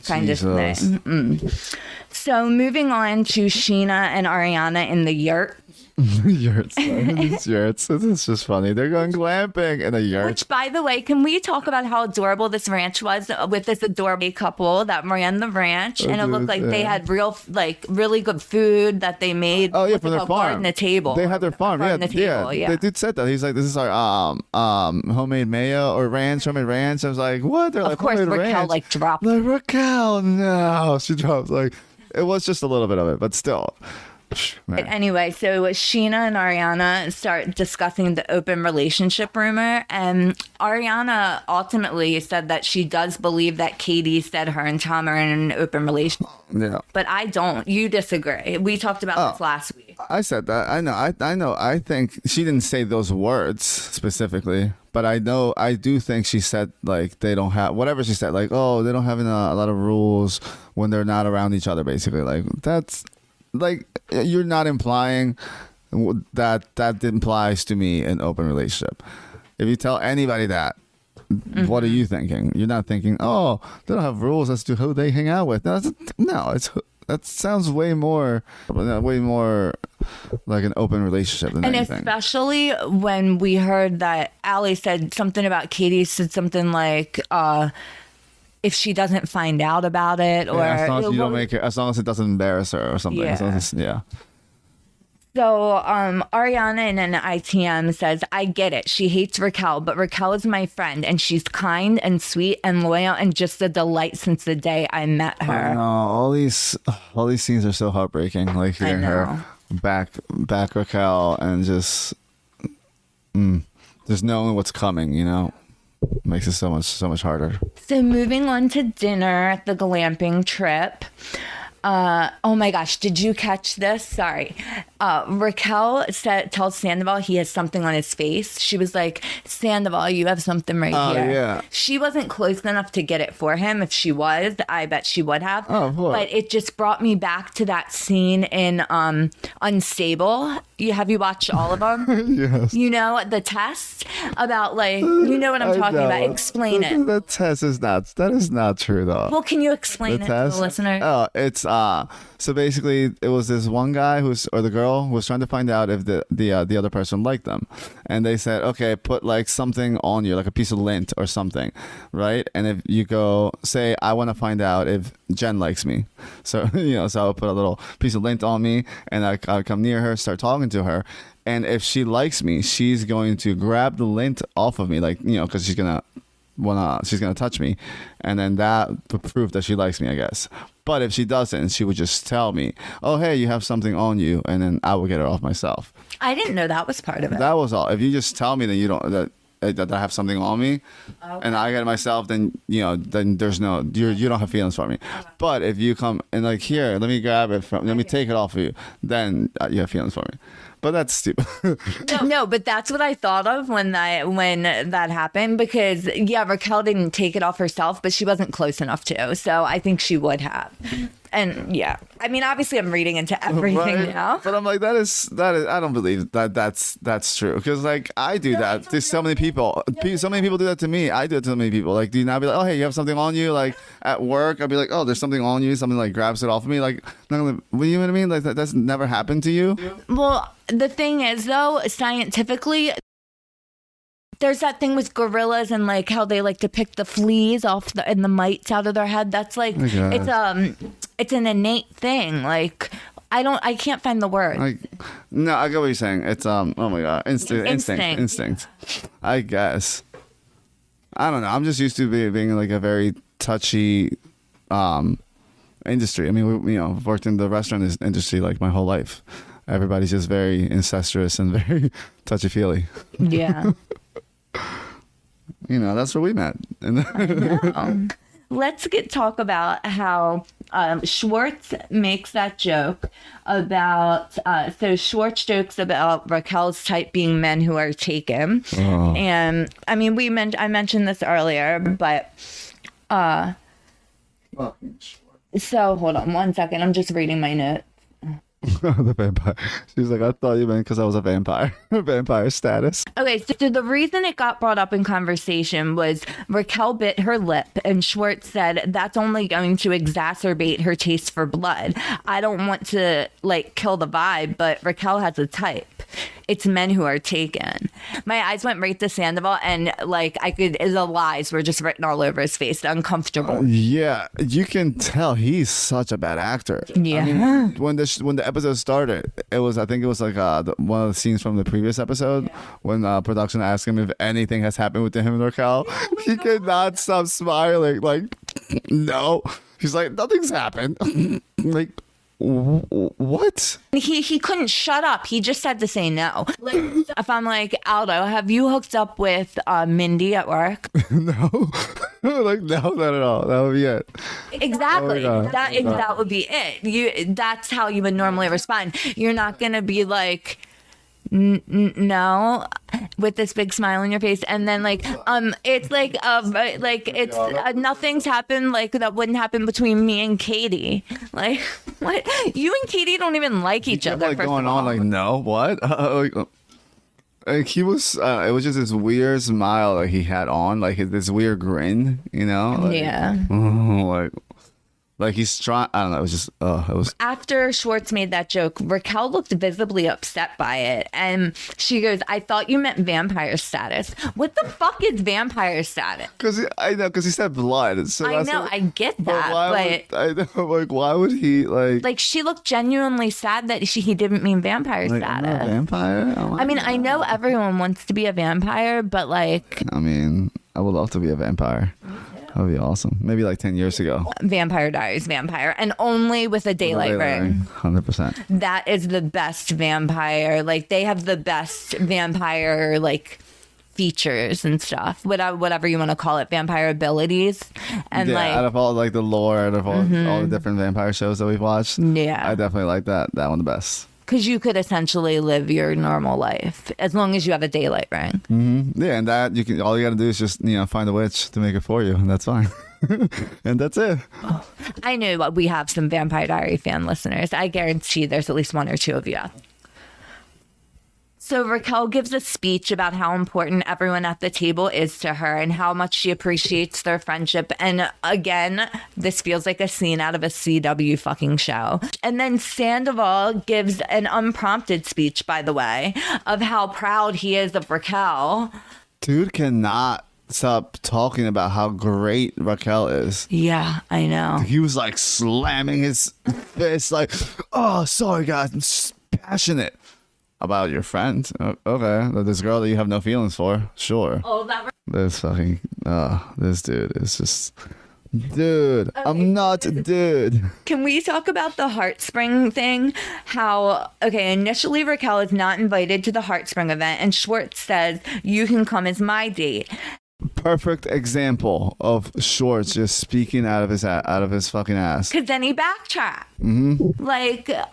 Kind Jesus. of thing. Mm-mm. So moving on to Scheana and Ariana in the yurt. [LAUGHS] yurts. These [LAUGHS] yurts. This is just funny. They're going glamping in a yurt. Which, by the way, can we talk about how adorable this ranch was with this adorable couple that ran the ranch? and it dude, looked like they had real, like, really good food that they made. Oh yeah, from their farm. Garden to table. They had their farm. Yeah, to yeah. yeah. The dude said that. He's like, "This is our um um homemade mayo or ranch, homemade ranch." I was like, "What?" They're Of like, course, "Homemade Raquel, ranch." like, dropped- Like Raquel, no, [LAUGHS] she drops like it was just a little bit of it, but still. Man. Anyway, so Scheana and Ariana start discussing the open relationship rumor, and Ariana ultimately said that she does believe that Katie said her and Tom are in an open relationship, Yeah. but I don't. You disagree. We talked about Oh. this last week. I said that. I know. I I know. I think she didn't say those words specifically, but I know. I do think she said like they don't have whatever she said. Like oh, they don't have a, a lot of rules when they're not around each other. Basically, like that's like you're not implying that that implies to me an open relationship. If you tell anybody that. What are you thinking? You're not thinking, oh, they don't have rules as to who they hang out with. No, no, it's that sounds way more, way more like an open relationship than And anything. especially when we heard that Allie said something about Katie said something like, uh, if she doesn't find out about it or Yeah, as long as you don't make it, as long as it doesn't embarrass her or something. As Yeah. as, yeah. So, um, Ariana in an ITM says, I get it. She hates Raquel, but Raquel is my friend and she's kind and sweet and loyal and just a delight since the day I met her. No, all these all these scenes are so heartbreaking. Like hearing her back back Raquel and just mm, just knowing what's coming. You know, makes it so much so much harder. So, moving on to dinner the glamping trip. Uh, oh my gosh, did you catch this? Sorry. Uh, Raquel said, tells Sandoval he has something on his face. She was like, Sandoval, you have something right Oh, here. yeah. She wasn't close enough to get it for him. If she was, I bet she would have. Oh, course. But it just brought me back to that scene in um, Unstable. You have you watched all of them? [LAUGHS] yes. you know the test about like you know what I'm talking about. Explain it. The test is not that is not true though. Well, can you explain the it test. to the listener? Oh, it's uh. So basically, it was this one guy who's or the girl who was trying to find out if the the uh, the other person liked them, and they said, okay, put like something on you, like a piece of lint or something, right? And if you go say, I want to find out if Jen likes me, so [LAUGHS] you know, so I would put a little piece of lint on me, and I I would come near her, start talking to her. And if she likes me, she's going to grab the lint off of me, like you know, because she's gonna wanna she's gonna touch me, and then that would prove that she likes me, I guess. But if she doesn't, she would just tell me, "Oh, hey, you have something on you," and then I will get it off myself. I didn't know that was part of it. That was all. If you just tell me then you don't that that I have something on me, and I get it myself, then you know, then there's no you you don't have feelings for me. But if you come and like here, let me grab it from, let me take it off of you, then uh, you have feelings for me. But that's stupid. [LAUGHS] no, no, but that's what I thought of when that when that happened because yeah, Raquel didn't take it off herself, but she wasn't close enough to. So I think she would have. And yeah, I mean, obviously, I'm reading into everything Right? now. But I'm like, that is that is. I don't believe that that's that's true because like I do that. There's so many people. Pe- So many people do that to me. I do it to so many people. Like, do you not be like, oh hey, you have something on you? Like at work, I'd be like, oh, there's something on you. Something like grabs it off of me. Like, what do you know what I mean? Like that, that's never happened to you. Well, the thing is, though, scientifically, there's that thing with gorillas and like how they like to pick the fleas off the and the mites out of their head. That's like it's um it's an innate thing. Like I don't I can't find the word. Like, no, I get what you're saying. It's um, oh my god, instinct, instinct, Instinct. instinct. I guess. I don't know. I'm just used to be, being like a very touchy, um, industry. I mean, we, you know, I've worked in the restaurant industry like my whole life. Everybody's just very incestuous and [LAUGHS] very touchy feely. yeah. [SIGHS] You know, that's where we met. [LAUGHS] And let's get talk about how um, Schwartz makes that joke about. Uh, so Schwartz jokes about Raquel's type being men who are taken, Oh. and I mean we meant I mentioned this earlier, but uh, so hold on one second. I'm just reading my note. [LAUGHS] the vampire. She's like, I thought you meant because I was a vampire. [LAUGHS] vampire status. Okay, so, the reason it got brought up in conversation was Raquel bit her lip, and Schwartz said that's only going to exacerbate her taste for blood. I don't want to like kill the vibe, but Raquel has a type. It's men who are taken. My eyes went right to Sandoval, and like I could, the lies were just written all over his face. Uncomfortable. Yeah, you can tell he's such a bad actor. Yeah. I mean, when the sh- when the episode started, it was I think it was like uh, the, one of the scenes from the previous episode when uh, production asked him if anything has happened with him and Raquel. He could not stop smiling. Like, [CLEARS THROAT] no, he's like nothing's happened. [LAUGHS] like, what? He he couldn't shut up. He just had to say no. Like, [LAUGHS] if I'm like Aldo, have you hooked up with uh, Mindy at work? [LAUGHS] no, [LAUGHS] like no, not at all. That would be it. Exactly. Oh. That God. that would be it. You that's how you would normally respond. You're not gonna be like "N- n- no with this big smile on your face. And then like um it's like uh like it's uh, nothing's happened like that wouldn't happen between me and Katie. [LAUGHS] Like what? You and Katie don't even like each kept, other like going on like no what? [LAUGHS] Uh, like, like he was uh, it was just this weird smile that he had on like this weird grin you know? Like, yeah. [LAUGHS] like Like he's trying. I don't know. It was just. Oh, it was. After Schwartz made that joke, Raquel looked visibly upset by it. And she goes, I thought you meant vampire status. What the fuck is vampire status? Because I know. Because he said blood. So I know, what- I get But that. why But, would I know? [LAUGHS] Like, why would he like? like, she looked genuinely sad that she, he didn't mean vampire like, status. vampire. Oh I mean, I know everyone wants to be a vampire, but like, I mean, I would love to be a vampire. That would be awesome. Maybe like ten years ago. Vampire Diaries vampire, and only with a daylight ring. Hundred percent. That is the best vampire. Like they have the best vampire like features and stuff. Whatever, whatever you want to call it, vampire abilities, and Yeah, like out of all like the lore, out of all, all the mm-hmm. different vampire shows that we've watched, Yeah. I definitely like that. That one the best. Because you could essentially live your normal life as long as you have a daylight ring. Mm-hmm. Yeah, and that you can. All you got to do is just you know find a witch to make it for you, and that's fine. [LAUGHS] and that's it. Oh, I knew we have some Vampire Diary fan listeners. I guarantee there's at least one or two of you. So Raquel gives a speech about how important everyone at the table is to her and how much she appreciates their friendship. And again, this feels like a scene out of a CW fucking show. And then Sandoval gives an unprompted speech, by the way, of how proud he is of Raquel. Dude cannot stop talking about how great Raquel is. Yeah, I know. He was like slamming his fist, like, "Oh, sorry, guys, I'm passionate about your friend." Okay, this girl that you have no feelings for, sure. Oh, that This fucking, uh, this dude is just, dude. I'm not a dude. Can we talk about the Heartspring thing? How, okay, initially Raquel is not invited to the Heartspring event, and Schwartz says, You can come as my date. Perfect example of Schwartz just speaking out of his out of his fucking ass. Because then he backtracked. Mm-hmm. Like, uh,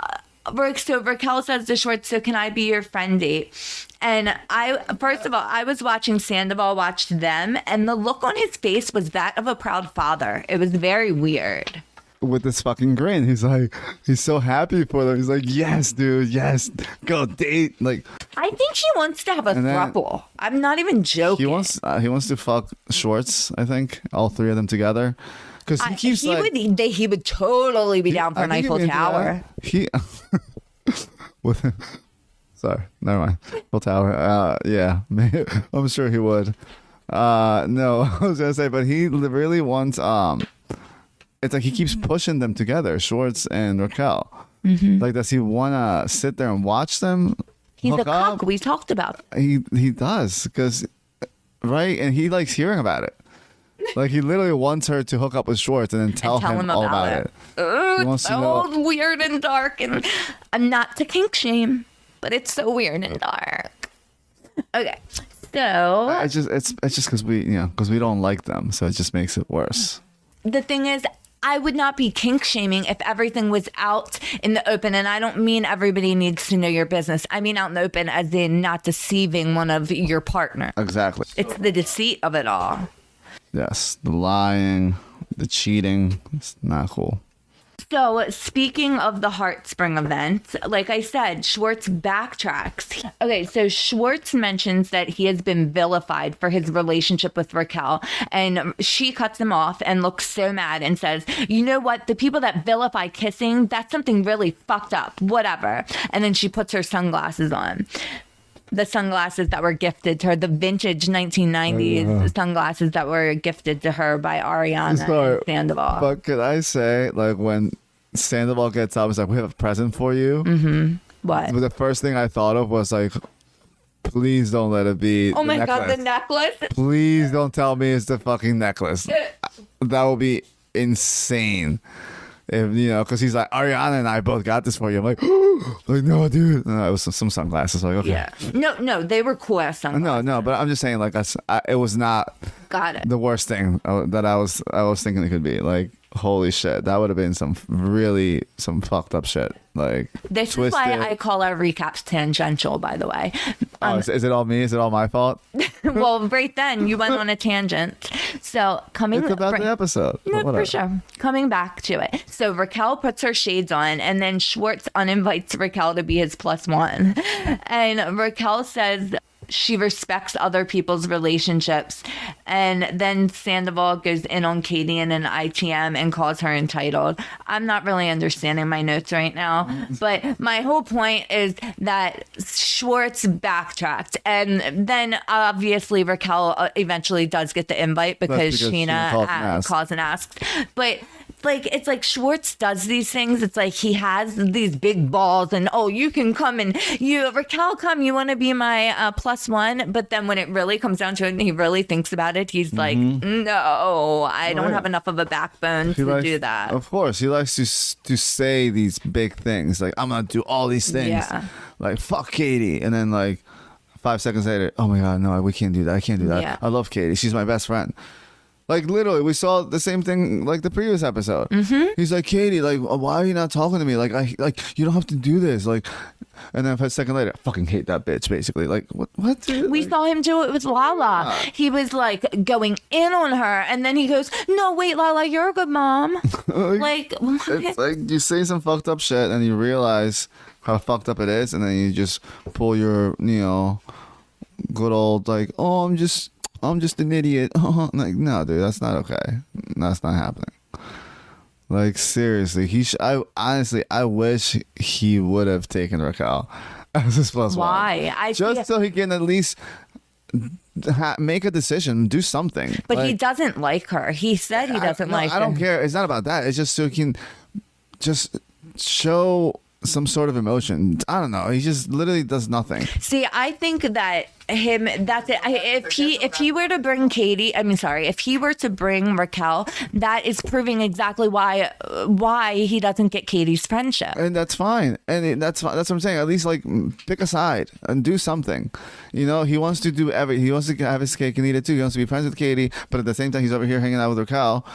So Raquel says to Schwartz, So can I be your friend date? And I, first of all, I was watching Sandoval watch them, and the look on his face was that of a proud father. It was very weird. with this fucking grin. He's like, he's so happy for them. He's like, yes, dude, yes, go date. Like I think she wants to have a throuple. I'm not even joking. he wants, uh, he wants to fuck Schwartz. I think all three of them together, because he keeps he like. would they, he would totally be down for I an Eiffel he'd be into Tower. that. He. [LAUGHS] with, sorry, never mind. Eiffel Tower. Uh, yeah, [LAUGHS] I'm sure he would. Uh, no, [LAUGHS] I was gonna say, but he really wants. Um, it's like he keeps pushing them together, Schwartz and Raquel. Like, does he want to sit there and watch them? Mm-hmm. He's hook a cock. up? We talked about. it. He he does because, right, and he likes hearing about it. [LAUGHS] Like he literally wants her to hook up with Schwartz and then tell, tell him, him all about about it. it. Ugh, He wants it's to know- so weird and dark, and I'm not to kink shame, but it's so weird and dark. Okay, so It's just it's it's just because we you know because we don't like them, so it just makes it worse. the thing is. I would not be kink shaming if everything was out in the open. And I don't mean everybody needs to know your business. I mean out in the open as in not deceiving one of your partner. Exactly. It's the deceit of it all. Yes, the lying, the cheating. It's not cool. So, speaking of the Heartspring event, like I said, Schwartz backtracks. Okay, so Schwartz mentions that he has been vilified for his relationship with Raquel, and she cuts him off and looks so mad and says, You know what? The people that vilify kissing, that's something really fucked up, whatever. And then she puts her sunglasses on. The sunglasses that were gifted to her, the vintage 1990s sunglasses that were gifted to her by Ariana Sorry, Sandoval. But could I say like when Sandoval gets up, he's like, "We have a present for you." Mm-hmm. what? But the first thing I thought of was like, "Please don't let it be." Oh the my god, the necklace. necklace. Please don't tell me it's the fucking necklace. [LAUGHS] that will be insane. If you know, because he's like Ariana and I both got this for you. I'm like, [GASPS] like no, dude. No, it was some, some sunglasses. Like, okay, Yeah. No, no, they were cool ass sunglasses. no, no. But I'm just saying, like, that's, I, it was not Got it. the worst thing uh, that I was I was thinking it could be. Like, holy shit, that would have been some really some fucked up shit. Like, This is why I call our recaps tangential, by the way. Oh, um, is, is it all me? Is it all my fault? [LAUGHS] well, right then you went on a tangent. So coming It's about the episode. No, for sure. Coming back to it. So Raquel puts her shades on, and then Schwartz uninvites Raquel to be his plus one. And Raquel says, she respects other people's relationships. And then Sandoval goes in on Katie in an ITM and calls her entitled. I'm not really understanding my notes right now, [LAUGHS] but my whole point is that Schwartz backtracked. And then obviously Raquel uh, eventually does get the invite because, because Scheana Scheana and asks. calls and asks. But like it's like Schwartz does these things. It's like he has these big balls, and oh, you can come and you Raquel, come. You want to be my uh, plus one, but then when it really comes down to it, and he really thinks about it, he's like, no, I don't have enough of a backbone He to likes- do that. Of course, he likes to to say these big things like I'm gonna do all these things, Yeah. like fuck Katie, and then like five seconds later, oh my god, no, we can't do that. I can't do that. Yeah. I love Katie. She's my best friend. Like literally, we saw the same thing like the previous episode. Mm-hmm. He's like, Katie, like, why are you not talking to me? Like, I like you don't have to do this. Like, and then a second later, I fucking hate that bitch. Basically, like, what? What? Dude? We Like- saw him do it with Lala. He was like going in on her, and then he goes, "No, wait, Lala, you're a good mom." [LAUGHS] like, what? it's like you say some fucked up shit and you realize how fucked up it is and then you just pull your you know good old like oh i'm just i'm just an idiot [LAUGHS] like no dude that's not okay that's not happening like seriously he sh- i honestly i wish he would have taken raquel [LAUGHS] as his plus one why? I just feel- so he can at least ha- make a decision do something but he doesn't like her. He said he doesn't I, no, like I don't care. It's not about that. It's just so he can just show some sort of emotion. I don't know. He just literally does nothing. See, I think that him that's it. I, if he if he were to bring Katie, I mean, sorry, if he were to bring Raquel, that is proving exactly why why he doesn't get Katie's friendship. And that's fine. And it, that's fi- that's what I'm saying. At least like pick a side and do something. You know, he wants to do every. He wants to have his cake and eat it too. He wants to be friends with Katie, but at the same time, he's over here hanging out with Raquel.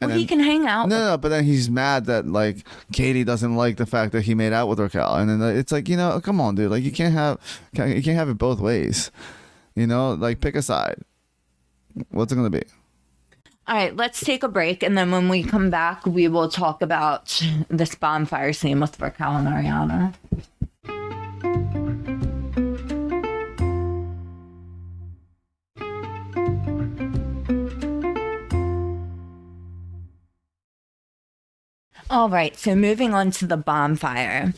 Well, he can hang out. No, no, but then he's mad that like Katie doesn't like the fact that he made out with Raquel, and then it's like you know, come on, dude, like you can't have you can't have it both ways, you know, like pick a side. What's it gonna be? All right, let's take a break, and then when we come back, we will talk about this bonfire scene with Raquel and Ariana. All right, so moving on to the bonfire.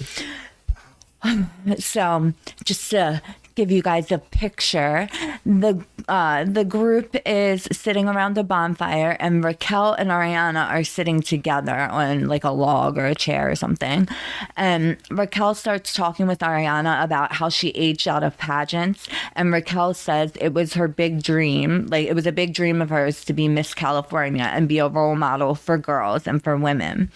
[SIGHS] So, just to give you guys a picture, the uh, the group is sitting around a bonfire, and Raquel and Ariana are sitting together on like a log or a chair or something. And Raquel starts talking with Ariana about how she aged out of pageants, and Raquel says it was her big dream, like it was a big dream of hers to be Miss California and be a role model for girls and for women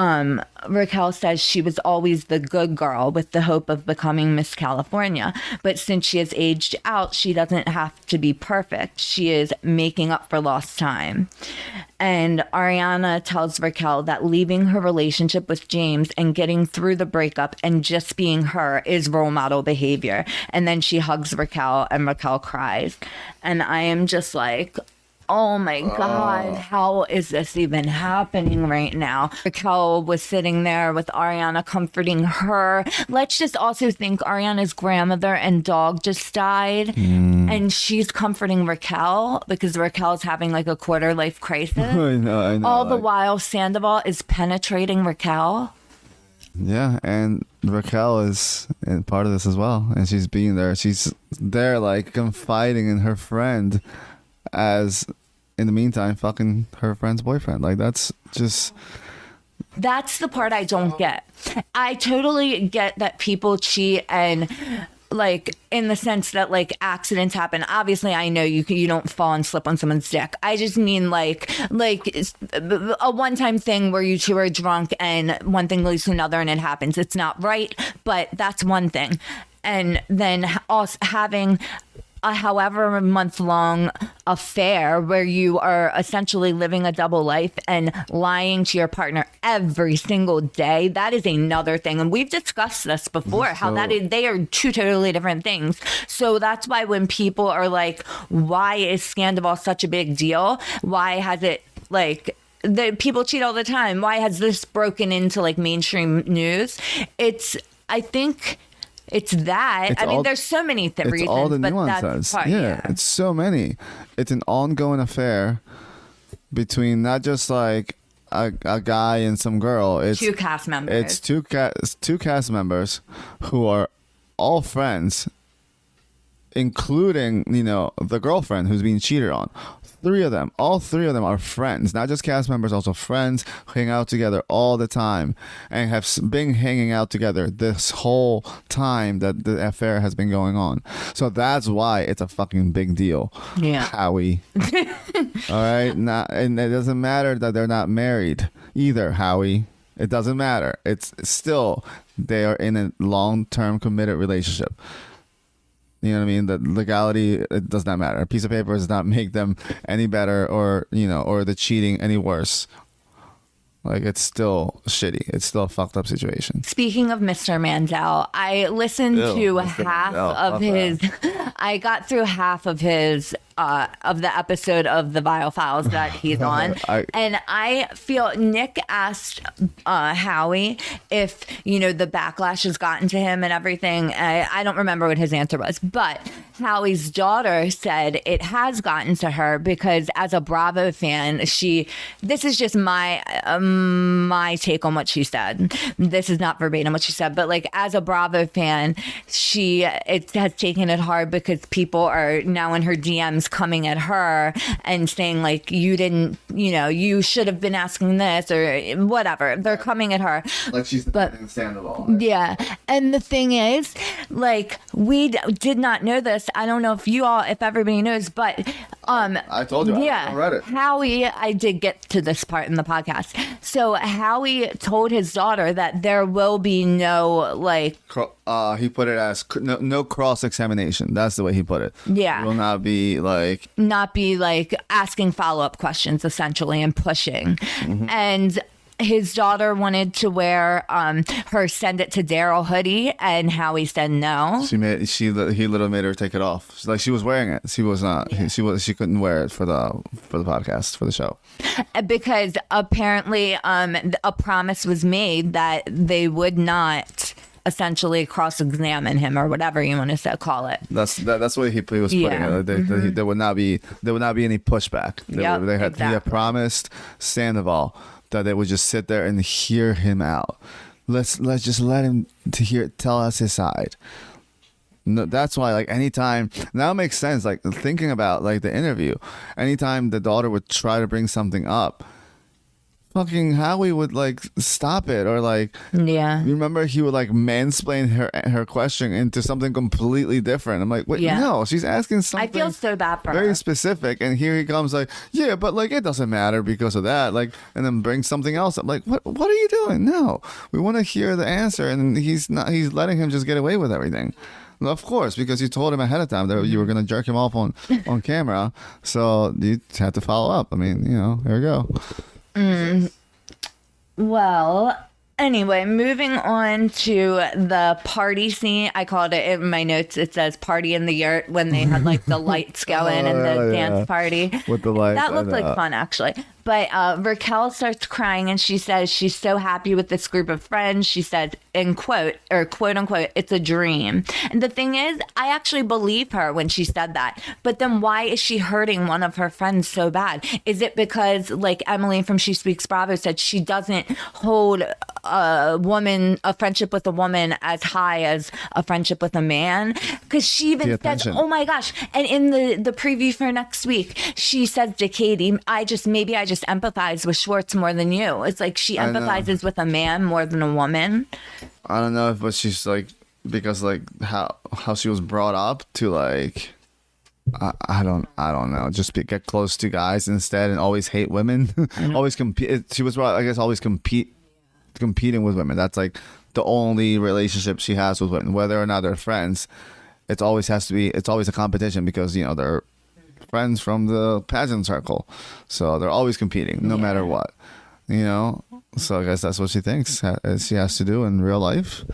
um, Raquel says she was always the good girl with the hope of becoming Miss California. But since she has aged out, she doesn't have to be perfect. She is making up for lost time. And Ariana tells Raquel that leaving her relationship with James and getting through the breakup and just being her is role model behavior. And then she hugs Raquel and Raquel cries. And I am just like, Oh my God, oh. how is this even happening right now? Raquel was sitting there with Ariana comforting her. Let's just also think Ariana's grandmother and dog just died, mm. and she's comforting Raquel because Raquel's having like a quarter life crisis. [LAUGHS] I know, I know. All the while, Sandoval is penetrating Raquel. Yeah, and Raquel is eh, part of this as well, and she's being there. She's there, like confiding in her friend, as in the meantime, fucking her friend's boyfriend. Like that's just That's the part I don't get. I totally get that people cheat and like in the sense that like accidents happen. Obviously, I know you you don't fall and slip on someone's dick. I just mean like like a one time thing where you two are drunk and one thing leads to another and it happens. It's not right, but that's one thing. And then also having a however month long affair where you are essentially living a double life and lying to your partner every single day that is another thing. And we've discussed this before how that So- is they are two totally different things. So that's why when people are like why is scandal such a big deal? Why has it like the people cheat all the time. Why has this broken into like mainstream news? It's i think It's that. It's I mean, there's so many th- it's reasons, all the but nuances. that's part, yeah, yeah. it's so many. It's an ongoing affair between not just like a, a guy and some girl. It's two cast members. it's two cast two cast members who are all friends, including you know the girlfriend who's being cheated on. Three of them, all three of them are friends, not just cast members, also friends, hang out together all the time, and have been hanging out together this whole time that the affair has been going on. So that's why it's a fucking big deal. Yeah. [LAUGHS] Howie. [LAUGHS] all right, not, and it doesn't matter that they're not married either, Howie. It doesn't matter. It's still they are in a long-term committed relationship. You know what I mean? The legality it does not matter. A piece of paper does not [LAUGHS] make them any better or you know, or the cheating any worse. Like it's still shitty. It's still a fucked up situation. Speaking of Mr. Mandel, I listened Ew, to Mr. half Mandel, of love his. [LAUGHS] I got through half of his uh, of the episode of the Viall Files that he's [LAUGHS] on, I- and I feel Nick asked uh, Howie if you know the backlash has gotten to him and everything. I, I don't remember what his answer was, but Howie's daughter said it has gotten to her because as a Bravo fan, she. This is just my um, my take on what she said. This is not verbatim what she said, but like as a Bravo fan, she it has taken it hard because people are now in her DMs coming at her and saying like you didn't, you know, you should have been asking this or whatever. They're coming at her. Like she's But- understandable. Yeah. And the thing is, like, we d- did not know this. I don't know if you all, if everybody knows, but, um, I told you, yeah. I read it. Howie, I did get to this part in the podcast. So Howie told his daughter that there will be no, like, Uh, he put it as no, no cross examination. That's the way he put it. Yeah. Will not be like not be like asking follow up questions essentially and pushing. And his daughter wanted to wear um, her send it to Daryl hoodie, and Howie said no. she made she he literally made her take it off. She's like she was wearing it. She was not. She was she couldn't wear it for the for the podcast for the show. because apparently um, a promise was made that they would not essentially cross-examine him or whatever you want to say, call it. That's that, that's what he, he was putting Yeah. it. There, there- there would not be there would not be any pushback. They, Yep, they had he had exactly. promised Sandoval that they would just sit there and hear him out. Let's let's just let him to hear tell us his side. No, that's why like anytime now makes sense like thinking about like the interview anytime the daughter would try to bring something up fucking howie would like stop it or like Yeah. you remember he would like mansplain her her question into something completely different. I'm like, wait, Yeah. no, she's asking something. I feel so bad for very her. specific, and here he comes like, yeah, but like it doesn't matter because of that. Like, and then bring something else. I'm like, what? What are you doing? No, we want to hear the answer, and he's not. He's letting him just get away with everything. Of course, because you told him ahead of time that you were going to jerk him off on on camera, so you had to follow up. I mean, you know, here we go. Mm. Well, anyway, moving on to the party scene. I called it in my notes. It says "party in the yurt" when they had like the lights going and the [LAUGHS] Oh, yeah. dance party. With the lights, that looked like uh, fun actually. But uh, Raquel starts crying and she says she's so happy with this group of friends. She says, in quote or quote unquote, it's a dream. And the thing is, I actually believe her when she said that. But then why is she hurting one of her friends so bad? Is it because, like Emily from She Speaks Bravo said, she doesn't hold a woman, a friendship with a woman as high as a friendship with a man? Because she even says, oh my gosh. And in the, the preview for next week, she says to Katie, I just, maybe I just empathize with Schwartz more than you. It's like she I know. empathizes with a man more than a woman. I don't know if but she's like because like how how she was brought up to like I, I don't I don't know just be, get close to guys instead and always hate women [LAUGHS] mm-hmm. always compete she was brought I guess always compete competing with women that's like the only relationship she has with women whether or not they're friends it always has to be it's always a competition because you know they're friends from the pageant circle. So they're always competing no matter what you know? So I guess that's what she thinks ha- uh, she has to do in real life.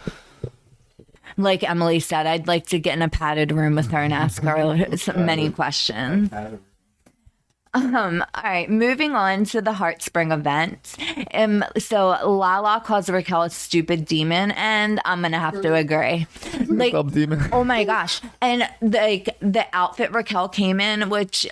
Like Emily said, I'd like to get in a padded room with her and ask her [LAUGHS] so many questions. Um, all right, moving on to the Heartspring event. Um, so Lala calls Raquel a stupid demon, and I'm gonna have to agree. Like, demon. oh my gosh, and like the outfit Raquel came in, which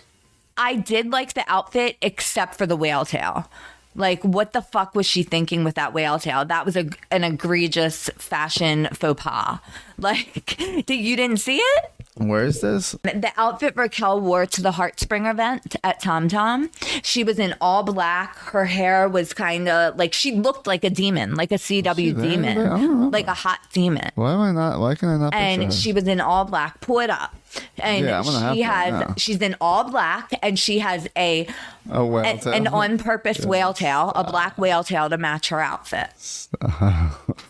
I did like the outfit except for the whale tail. Like, what the fuck was she thinking with that whale tail? That was a, an egregious fashion faux pas. [LAUGHS] Like, did, [LAUGHS] you didn't see it? Where is this? The outfit Raquel wore to the Heartspring event at Tom Tom, she was in all black. Her hair was kind of like she looked like a demon, like a CW demon, I don't remember. like a hot demon. Why am I not? Why can I not? And she was in all black. Pull it up. And Yeah, I'm gonna have she has, now. she's in all black, and she has a Oh well. an, an on-purpose whale tail, a black whale tail to match her outfit. [LAUGHS]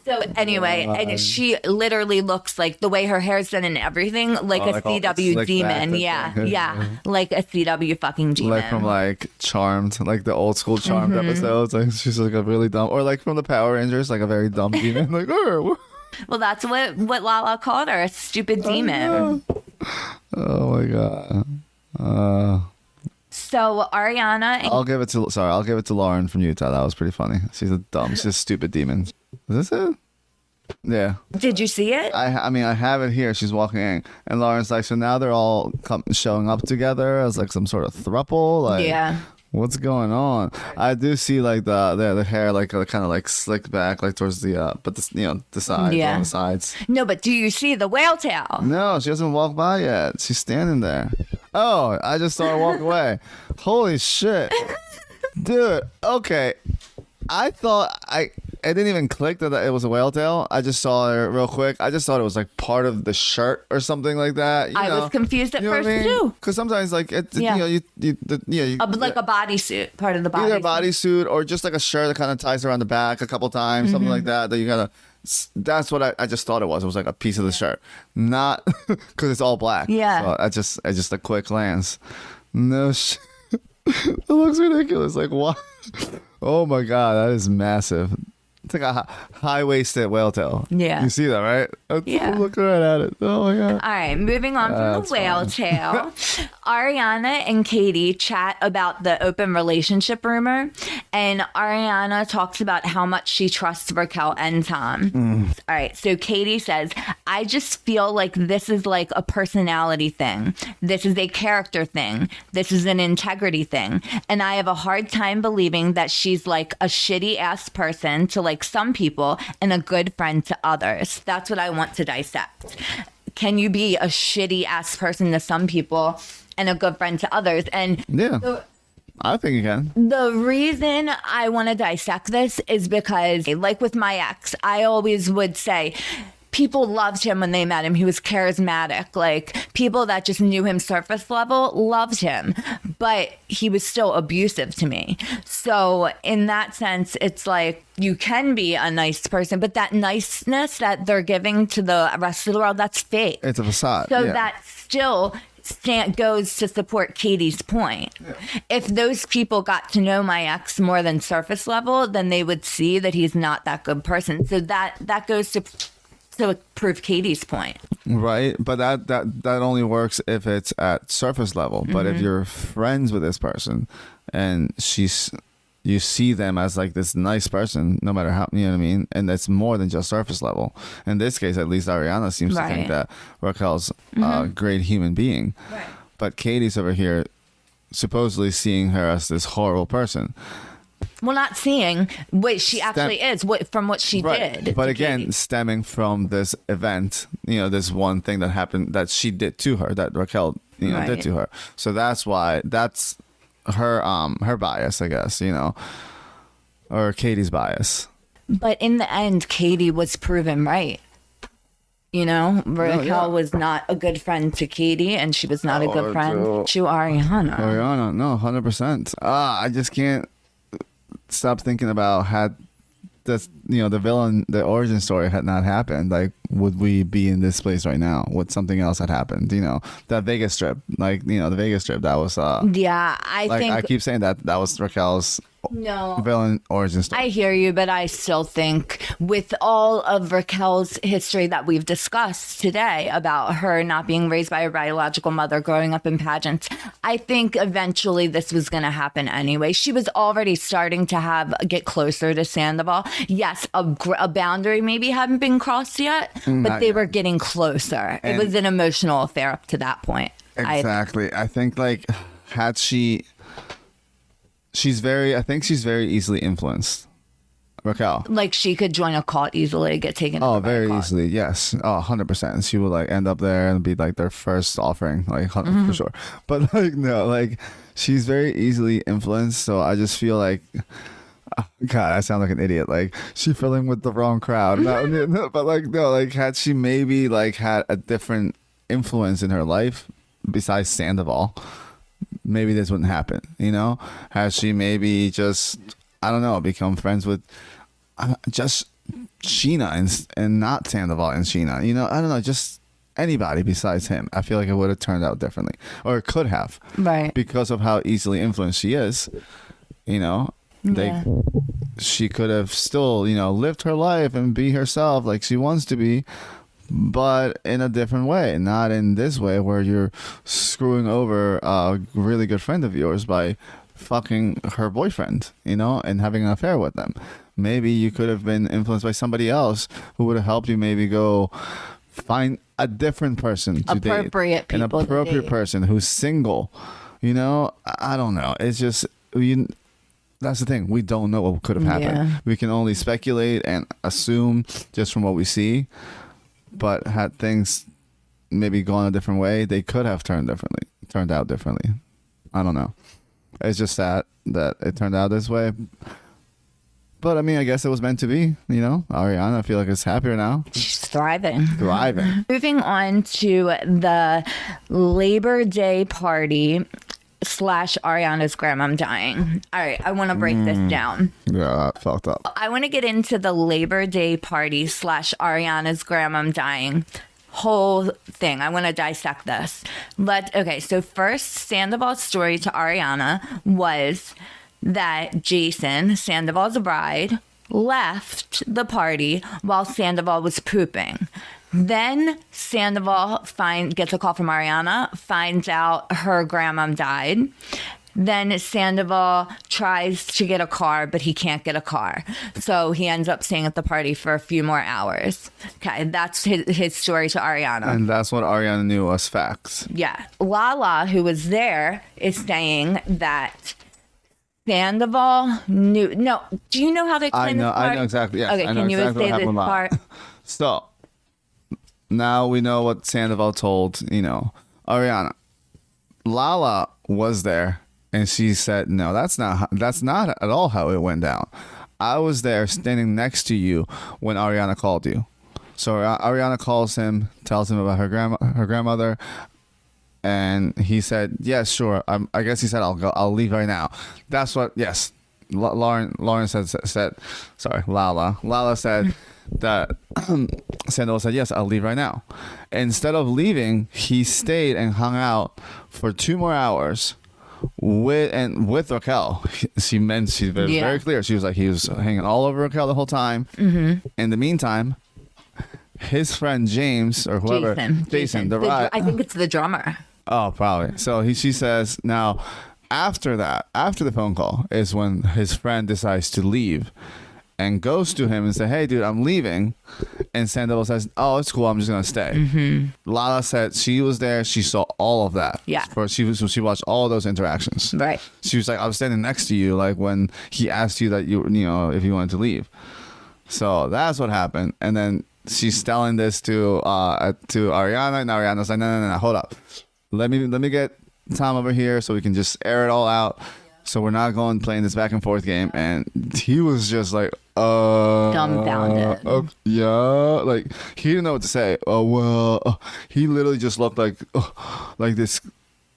So anyway, and she literally looks like the way her hair's done and everything, like Oh, a like CW demon. Yeah, [LAUGHS] yeah, like a CW fucking demon. like from like Charmed, like the old school Charmed Mm-hmm. episodes. Like she's like a really dumb, or like from the Power Rangers, like a very dumb demon. [LAUGHS] Like, oh, well, that's what what Lala called her, a stupid demon. oh my god. Uh, So Ariana and I'll give it to sorry, I'll give it to Lauren from Utah. That was pretty funny. She's a dumb, she's a stupid demon. Is this it? Yeah, did you see it? I I mean I have it here. She's walking in, and Lauren's like, so now they're all come, showing up together as like some sort of thruple. Like, yeah. What's going on? I do see like the the, the hair like uh, kind of like slicked back like towards the uh but the you know the sides Yeah. on the sides. No, but do you see the whale tail? No, she hasn't walked by yet. She's standing there. Oh, I just saw her walk [LAUGHS] away. Holy shit, dude. Okay, I thought I it didn't even click that it was a whale tail. I just saw it real quick. I just thought it was like part of the shirt or something like that. you I was confused at You know first, I mean? too. Because sometimes like it, Yeah. you know you you the, yeah you, A, like a bodysuit, part of the body. either a bodysuit or just like a shirt that kind of ties around the back a couple times, something Mm-hmm. like that. That you gotta. That's what I, I just thought it was. It was like a piece of the shirt, not [LAUGHS] because it's all black. Yeah. So I just I just a quick glance. No [LAUGHS] sh It looks ridiculous. Like what? [LAUGHS] Oh my god, that is massive. It's like a high waisted whale tail. Yeah. You see that, right? That's- Yeah. Look right at it. Oh my god. All right, moving on from the whale tail. [LAUGHS] Ariana and Katie chat about the open relationship rumor, and Ariana talks about how much she trusts Raquel and Tom. Mm. All right, so Katie says, I just feel like this is like a personality thing. This is a character thing. This is an integrity thing. And I have a hard time believing that she's like a shitty ass person to like some people and a good friend to others. That's what I want to dissect can you be a shitty ass person to some people and a good friend to others? And Yeah. I think you can. the reason I want to dissect this is because, like with my ex, I always would say, People loved him when they met him. He was charismatic. Like people that just knew him surface level loved him, but he was still abusive to me. So, in that sense, it's like you can be a nice person, but that niceness that they're giving to the rest of the world, that's fake. It's a facade. So yeah. that still stand, goes to support Katie's point. If those people got to know my ex more than surface level, then they would see that he's not that good person. So that that goes to to prove Katie's point. Right, but that that that only works if it's at surface level. But Mm-hmm. if you're friends with this person and she's you see them as like this nice person, no matter how you know what I mean, and that's more than just surface level. In this case, at least Ariana seems to Right. Mm-hmm. think that Raquel's a great human being, Right. but Katie's over here supposedly seeing her as this horrible person. Well, not seeing what she actually is, what from what she did. But again, Katie. stemming from this event, you know, this one thing that happened that she did to her, that Raquel, you know, Right. did to her. So that's why that's her um her bias, I guess, you know. Or Katie's bias. But in the end, Katie was proven right. You know, Raquel yeah. was not a good friend to Katie, and she was not a good friend to- to Ariana. Ariana, no, hundred percent. Ah, I just can't stop thinking about had this you know, the villain the origin story had not happened, like would we be in this place right now? Would something else had happened? You know, that Vegas trip. Like, you know, the Vegas trip that was uh Yeah, I like think I keep saying that that was Raquel's No. villain origin story. I hear you, but I still think with all of Raquel's history that we've discussed today about her not being raised by a biological mother, growing up in pageants, I think eventually this was going to happen anyway. She was already starting to have get closer to Sandoval. Yes, a, a boundary maybe hadn't been crossed yet, mm, but not they yet. were getting closer. And- it was an emotional affair up to that point. I, Exactly. I, think like had she she's very I think she's very easily influenced. Raquel. like she could join a cult easily, get taken. Oh, over by a very easily. Yes. Oh, 100%. She would like end up there and be like their first offering, like Mm-hmm. for sure. But [LAUGHS] like no, like she's very easily influenced, so I just feel like [LAUGHS] God, I sound like an idiot. Like she filling with the wrong crowd. No, no, [LAUGHS] but like no, like had she maybe like had a different influence in her life besides Sandoval, maybe this wouldn't happen. You know, has she maybe just I don't know become friends with uh, just Scheana and and not Sandoval and Scheana. You know, I don't know, just anybody besides him. I feel like it would have turned out differently, or it could have, Right. because of how easily influenced she is. You know, they Yeah. she could have still you know lived her life and be herself like she wants to be. But in a different way, not in this way where you're screwing over a really good friend of yours by fucking her boyfriend, you know, and having an affair with them. Maybe you could have been influenced by somebody else who would have helped you maybe go find a different person to Appropriate date. An appropriate person who's single. You know, I I don't know. It's just you that's the thing. We don't know what could have happened. Yeah. We can only speculate and assume just from what we see. But had things maybe gone a different way, they could have turned differently, turned out differently. I don't know. It's just sad that it turned out this way. But I mean, I guess it was meant to be. You know, Ariana, I feel like it's happier now, She's thriving. thriving. [LAUGHS] Moving on to the Labor Day party slash Ariana's grandma dying. All right, I want to break Mm. this down. yeah, that fucked up. I want to get into the Labor Day party slash Ariana's grandma dying whole thing. I want to dissect this. Let okay, so first Sandoval's story to Ariana was that Jason, Sandoval's bride, left the party while Sandoval was pooping. Then Sandoval find gets a call from Ariana, finds out her grandma died. Then Sandoval tries to get a car, but he can't get a car. So he ends up staying at the party for a few more hours. Okay, that's his, his story to Ariana. And that's what Ariana knew was facts. Yeah. Lala, who was there, is saying that Sandoval knew. No, do you know how they I explain know, this part? I know exactly. Yes, Okay, I know can you exactly what say this part? [LAUGHS] So now we know what Sandoval told, you know, Ariana. Lala was there and she said, "No, that's not how- that's not at all how it went down. I was there standing next to you when Ariana called you." So Ariana calls him, tells him about her grandma her grandmother and he said, "Yes, sure." I'm, I guess he said, "I'll go. I'll leave right now." That's what. Yes, Lauren. Lauren said, said. Sorry, Lala. Lala said [LAUGHS] that [CLEARS THROAT] Sandoval said, "Yes, I'll leave right now." Instead of leaving, he stayed and hung out for two more hours with and with Raquel. [LAUGHS] She meant she was Yeah. very clear. She was like he was hanging all over Raquel the whole time. Mm-hmm. In the meantime. His friend James or whoever, Jason. Jason, the, The I think it's the drummer. Oh, probably. So he she says now after that, after the phone call is when his friend decides to leave and goes to him and say, "Hey, dude, I'm leaving." And Sandoval says, "Oh, it's cool. I'm just gonna stay." Mm-hmm. Lala said she was there. She saw all of that. Yeah. For she was she watched all those interactions. Right. She was like, "I was standing next to you, like when he asked you that you you know if you wanted to leave." So that's what happened, and then she's telling this to uh to Ariana, and Ariana's like, "No, no, no, no, hold up, let me let me get Tom over here so we can just air it all out." So we're not going playing this back and forth game, and he was just like, "Uh, Dumbfounded. uh, yeah, like he didn't know what to say. Oh well, uh, he literally just looked like, uh, like this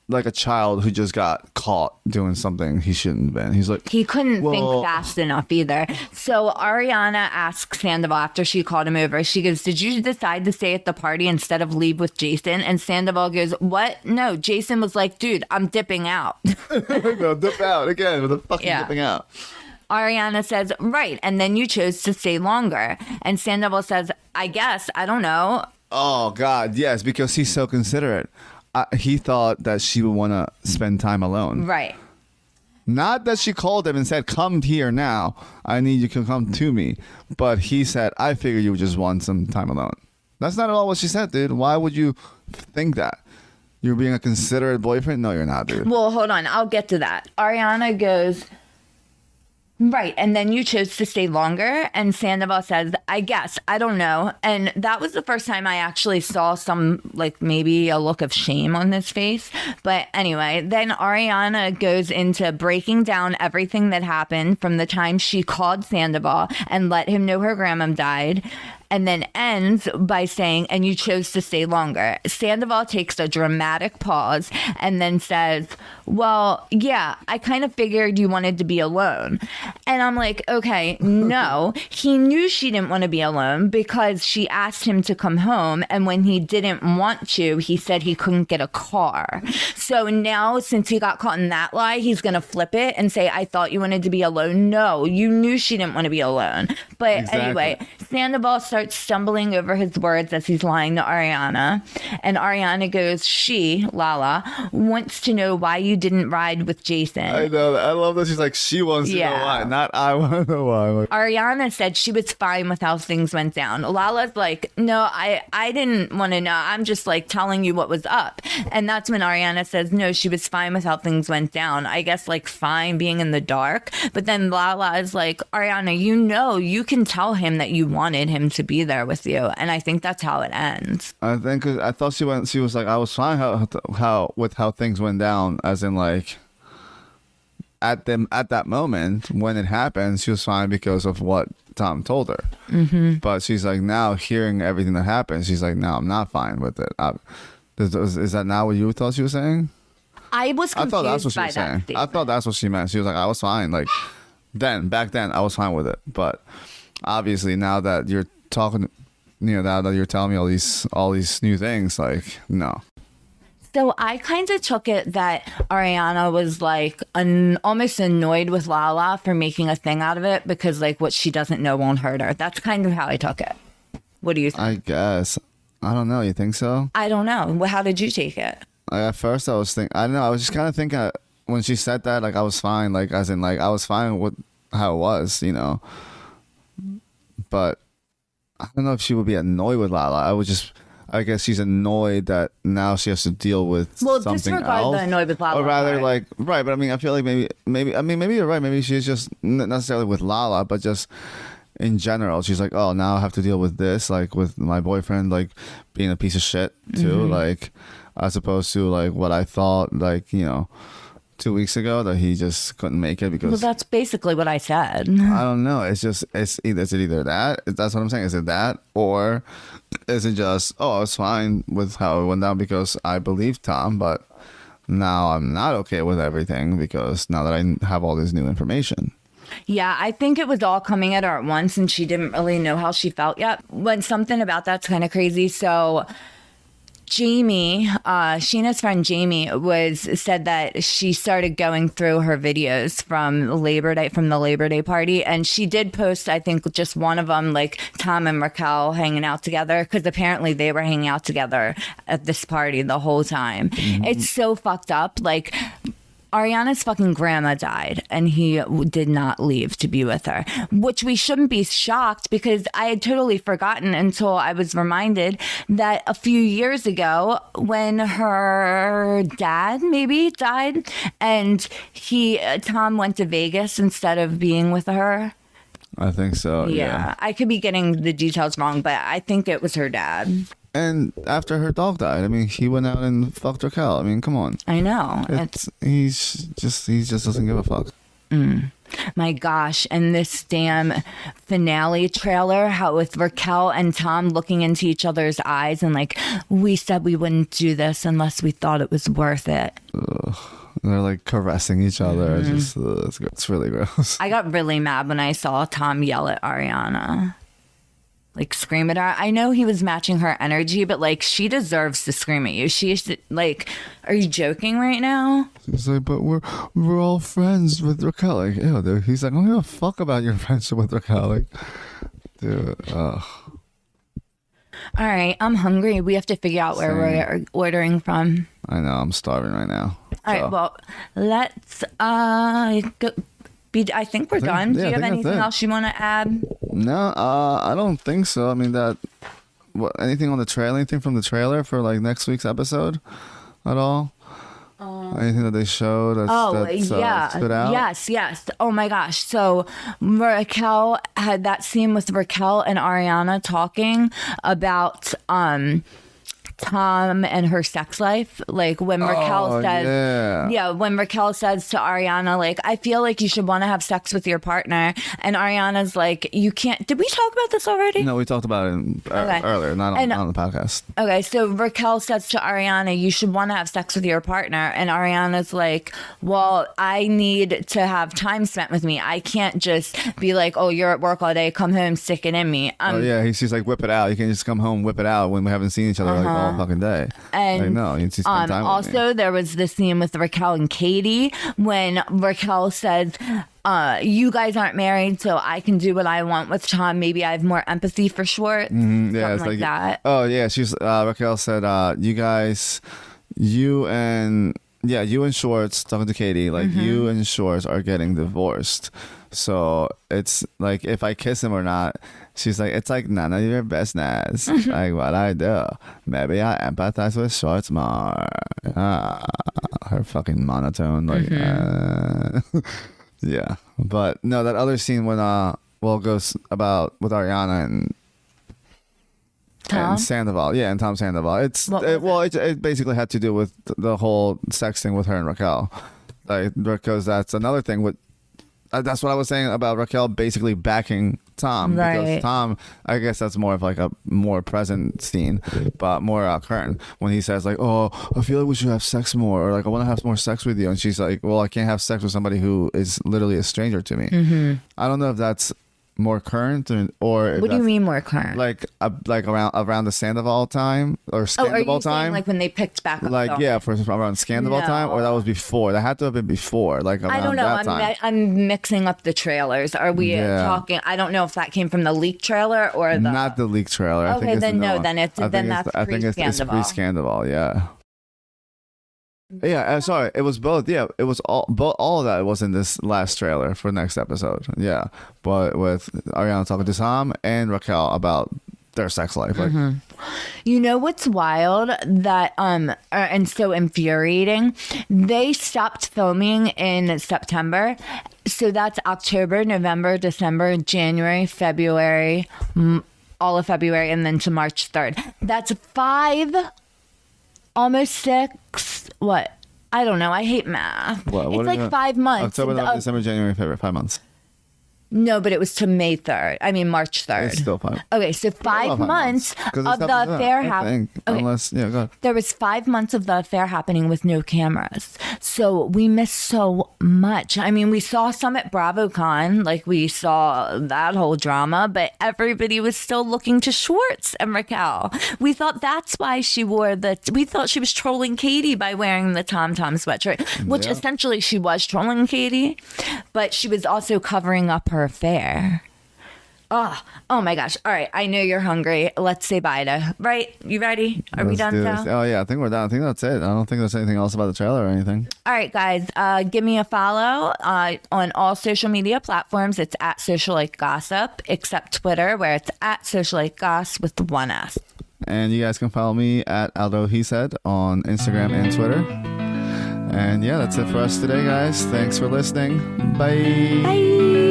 like a child who just got caught doing something he shouldn't have been. He's like, He couldn't Well- think fast enough either. So Ariana asks Sandoval after she called him over, she goes, Did you decide to stay at the party instead of leave with Jason? And Sandoval goes, What? No. Jason was like, Dude, I'm dipping out. [LAUGHS] no, dip out again with the fucking Yeah. dipping out. Ariana says, Right. And then you chose to stay longer. And Sandoval says, I guess. I don't know. Oh God, yes, because he's so considerate. He thought that she would want to spend time alone. Right. Not that she called him and said, "Come here now. I need you to come to me." But he said, "I figured you would just want some time alone." That's not at all what she said, dude. Why would you think that? You're being a considerate boyfriend? No, you're not, dude. Well, hold on. I'll get to that. Ariana goes, Right. And then you chose to stay longer. And Sandoval says, I guess. I don't know. And that was the first time I actually saw some, like maybe a look of shame on his face. But anyway, then Ariana goes into breaking down everything that happened from the time she called Sandoval and let him know her grandma died. And then ends by saying, and you chose to stay longer. Sandoval takes a dramatic pause and then says, Well, yeah, I kind of figured you wanted to be alone. And I'm like, Okay, [LAUGHS] no. he knew she didn't want to be alone because she asked him to come home. And when he didn't want to, he said he couldn't get a car. So now, since he got caught in that lie, he's going to flip it and say, I thought you wanted to be alone. No, you knew she didn't want to be alone. But Exactly. anyway, Sandoval starts stumbling over his words as he's lying to Ariana. And Ariana goes, She, Lala, wants to know why you didn't ride with Jason. I know. I love that she's like, she wants to know why, not I want to know why. Like, Ariana said she was fine with how things went down. Lala's like, no, I, I didn't want to know. I'm just like telling you what was up. And that's when Ariana says, no, she was fine with how things went down. I guess like fine being in the dark. But then Lala is like, Ariana, you know, you can tell him that you wanted him to be there with you. And I think that's how it ends. I think I thought she went. She was like, I was fine how how with how things went down, as in like at them at that moment when it happened, she was fine because of what Tom told her. Mm-hmm. But she's like now hearing everything that happened, she's like, no, I'm not fine with it. I, is, is that not what you thought she was saying? I was I thought that's what she by was that. saying. I thought that's what she meant. She was like, I was fine. Like then, back then, I was fine with it. But obviously, now that you're talking, you know, now that you're telling me all these all these new things, like no. So I kind of took it that Ariana was like an, almost annoyed with Lala for making a thing out of it because like what she doesn't know won't hurt her. That's kind of how I took it. What do you think? I guess. I don't know. You think so? I don't know. Well, How did you take it? Like, at first, I was thinking. I don't know. I was just kind of thinking uh, when she said that, like I was fine. Like as in, like I was fine with how it was, you know. But I don't know if she would be annoyed with Lala. I would just. I guess she's annoyed that now she has to deal with Well, something disregard else. the annoyed with Lala or rather, part. like right. But I mean, I feel like maybe, maybe. I mean, maybe you're right. Maybe she's just not necessarily with Lala, but just in general. She's like, oh, now I have to deal with this, like with my boyfriend, like being a piece of shit too, Mm-hmm. like as opposed to like what I thought, like you know, two weeks ago that he just couldn't make it because Well, that's basically what I said. [LAUGHS] I don't know. It's just it's either is it either that that's what I'm saying. Is it that or is it just oh it's fine with how it went down because I believe Tom, but now I'm not okay with everything because now that I have all this new information. Yeah, I think it was all coming at her at once and she didn't really know how she felt yet. When something about that's kind of crazy. So Jamie, uh, Scheana's friend Jamie was said that she started going through her videos from Labor Day from the Labor Day party, and she did post, I think, just one of them, like Tom and Raquel hanging out together, because apparently they were hanging out together at this party the whole time. It's so fucked up. Like Ariana's fucking grandma died and he did not leave to be with her, which we shouldn't be shocked because I had totally forgotten until I was reminded that a few years ago when her dad maybe died and he, uh, Tom went to Vegas instead of being with her. I think so. yeah. Yeah. I could be getting the details wrong, but I think it was her dad. And after her dog died, I mean, he went out and fucked Raquel. I mean, come on. I know. It's It's he's just he just doesn't give a fuck. my gosh, and this damn finale trailer, how with Raquel and Tom looking into each other's eyes and like, we said we wouldn't do this unless we thought it was worth it. They're like caressing each other. It's just uh, it's, it's really gross. I got really mad when I saw Tom yell at Ariana. Like scream at her. I know he was matching her energy, but like she deserves to scream at you. She should like are you joking right now? He's like, but we're we're all friends with Raquel. Like, ew, dude. He's like, I don't give a fuck about your [LAUGHS] friendship with Raquel. Like, dude, ugh. All right, I'm hungry. We have to figure out where we're ordering from. I know. I'm starving right now. All right, So- well, let's uh go. I think we're think- done. Do yeah, I you have anything else you want to add? No, uh, I don't think so. I mean that. What anything on the trailer? Anything from the trailer for like next week's episode at all? anything that they showed that's, Oh that's uh, yeah, yes, yes. Oh my gosh! So Raquel had that scene with Raquel and Ariana talking about um Tom and her sex life. Like when Raquel Oh, says, yeah. when Raquel says to Ariana, like, I feel like you should want to have sex with your partner, and Ariana's like, you can't. Did we talk about this already? No, we talked about it in, uh, Okay. earlier, not on, And- not on the podcast. Okay, so Raquel says to Ariana, You should want to have sex with your partner. And Ariana's like, Well, I need to have time spent with me. I can't just be like, Oh, you're at work all day, come home, stick it in me. Um, Oh yeah, he's, she's like, whip it out. You can just come home, whip it out when we haven't seen each other like all fucking day. And, like, no, you need to spend Um, time also, there was this scene with Raquel and Katie when Raquel says, uh, you guys aren't married, so I can do what I want with Tom. Maybe I have more empathy for Schwartz. Mm, yeah, it's like, like, that. Oh yeah, she's uh, Raquel said, uh, you guys, you and yeah, you and Schwartz talking to Katie, like Mm-hmm. you and Schwartz are getting divorced. So it's like if I kiss him or not. She's like, it's like none of your business. [LAUGHS] like what I do. Maybe I empathize with Schwartz more. Ah, her fucking monotone, like, Mm-hmm. uh, [LAUGHS] yeah. But no, that other scene when uh, well goes about with Ariana and Tom? and Sandoval. Yeah, and Tom Sandoval. It's it, well, it, it basically had to do with the whole sex thing with her and Raquel, like because that's another thing. With that's what I was saying about Raquel basically backing Tom Right. because Tom, I guess that's more of like a more present scene, but more uh, current when he says like, "Oh, I feel like we should have sex more," or like, "I want to have more sex with you," and she's like, "Well, I can't have sex with somebody who is literally a stranger to me." Mm-hmm. I don't know if that's more current or, or What do you mean more current? like uh, like around around the Sandoval time or oh, Scandival you time. like when they picked back up? Like yeah, for around Scandival time, or that was before. That had to have been before, like around I don't know. that I'm, time. I'm mixing up the trailers. Are we Yeah. talking? I don't know if that came from the leak trailer or the. Not the leak trailer. I Okay, then the no, one. then it's- I then that's I think it's, it's pre-Scandival. Yeah. Yeah, uh, sorry, it was both. Yeah, it was all, both. All of that was in this last trailer for next episode. Yeah, but with Ariana talking to Tom and Raquel about their sex life. Like, Mm-hmm. You know what's wild that um uh, and so infuriating? They stopped filming in September. So that's October, November, December, January, February, m- all of February and then to March 3rd. That's 5 almost 6 what? I don't know. I hate math. what, what it's are like you- 5 months. October, November, of- December, January, February, five months. No, but it was to May 3rd. I mean March 3rd. It's still five. Okay, so five months 'Cause of the affair happening. think, Unless, yeah, go ahead. There was five months of the affair happening with no cameras, so we missed so much. I mean, we saw some at BravoCon, like we saw that whole drama, but everybody was still looking to Schwartz and Raquel. We thought that's why she wore the. We thought she was trolling Katie by wearing the Tom Tom sweatshirt, which Yeah. essentially she was trolling Katie, but she was also covering up her affair. Oh, oh my gosh. All right. I know you're hungry. Let's say bye to. Right? You ready? Are we Let's done do now? this. Oh yeah, I think we're done. I think that's it. I don't think there's anything else about the trailer or anything. All right, guys. Uh, give me a follow uh, on all social media platforms. It's at Socialite Gossip, except Twitter, where it's at Socialite Goss with the one S. And you guys can follow me at Aldo He Said on Instagram and Twitter. And yeah, that's it for us today, guys. Thanks for listening. Bye. Bye.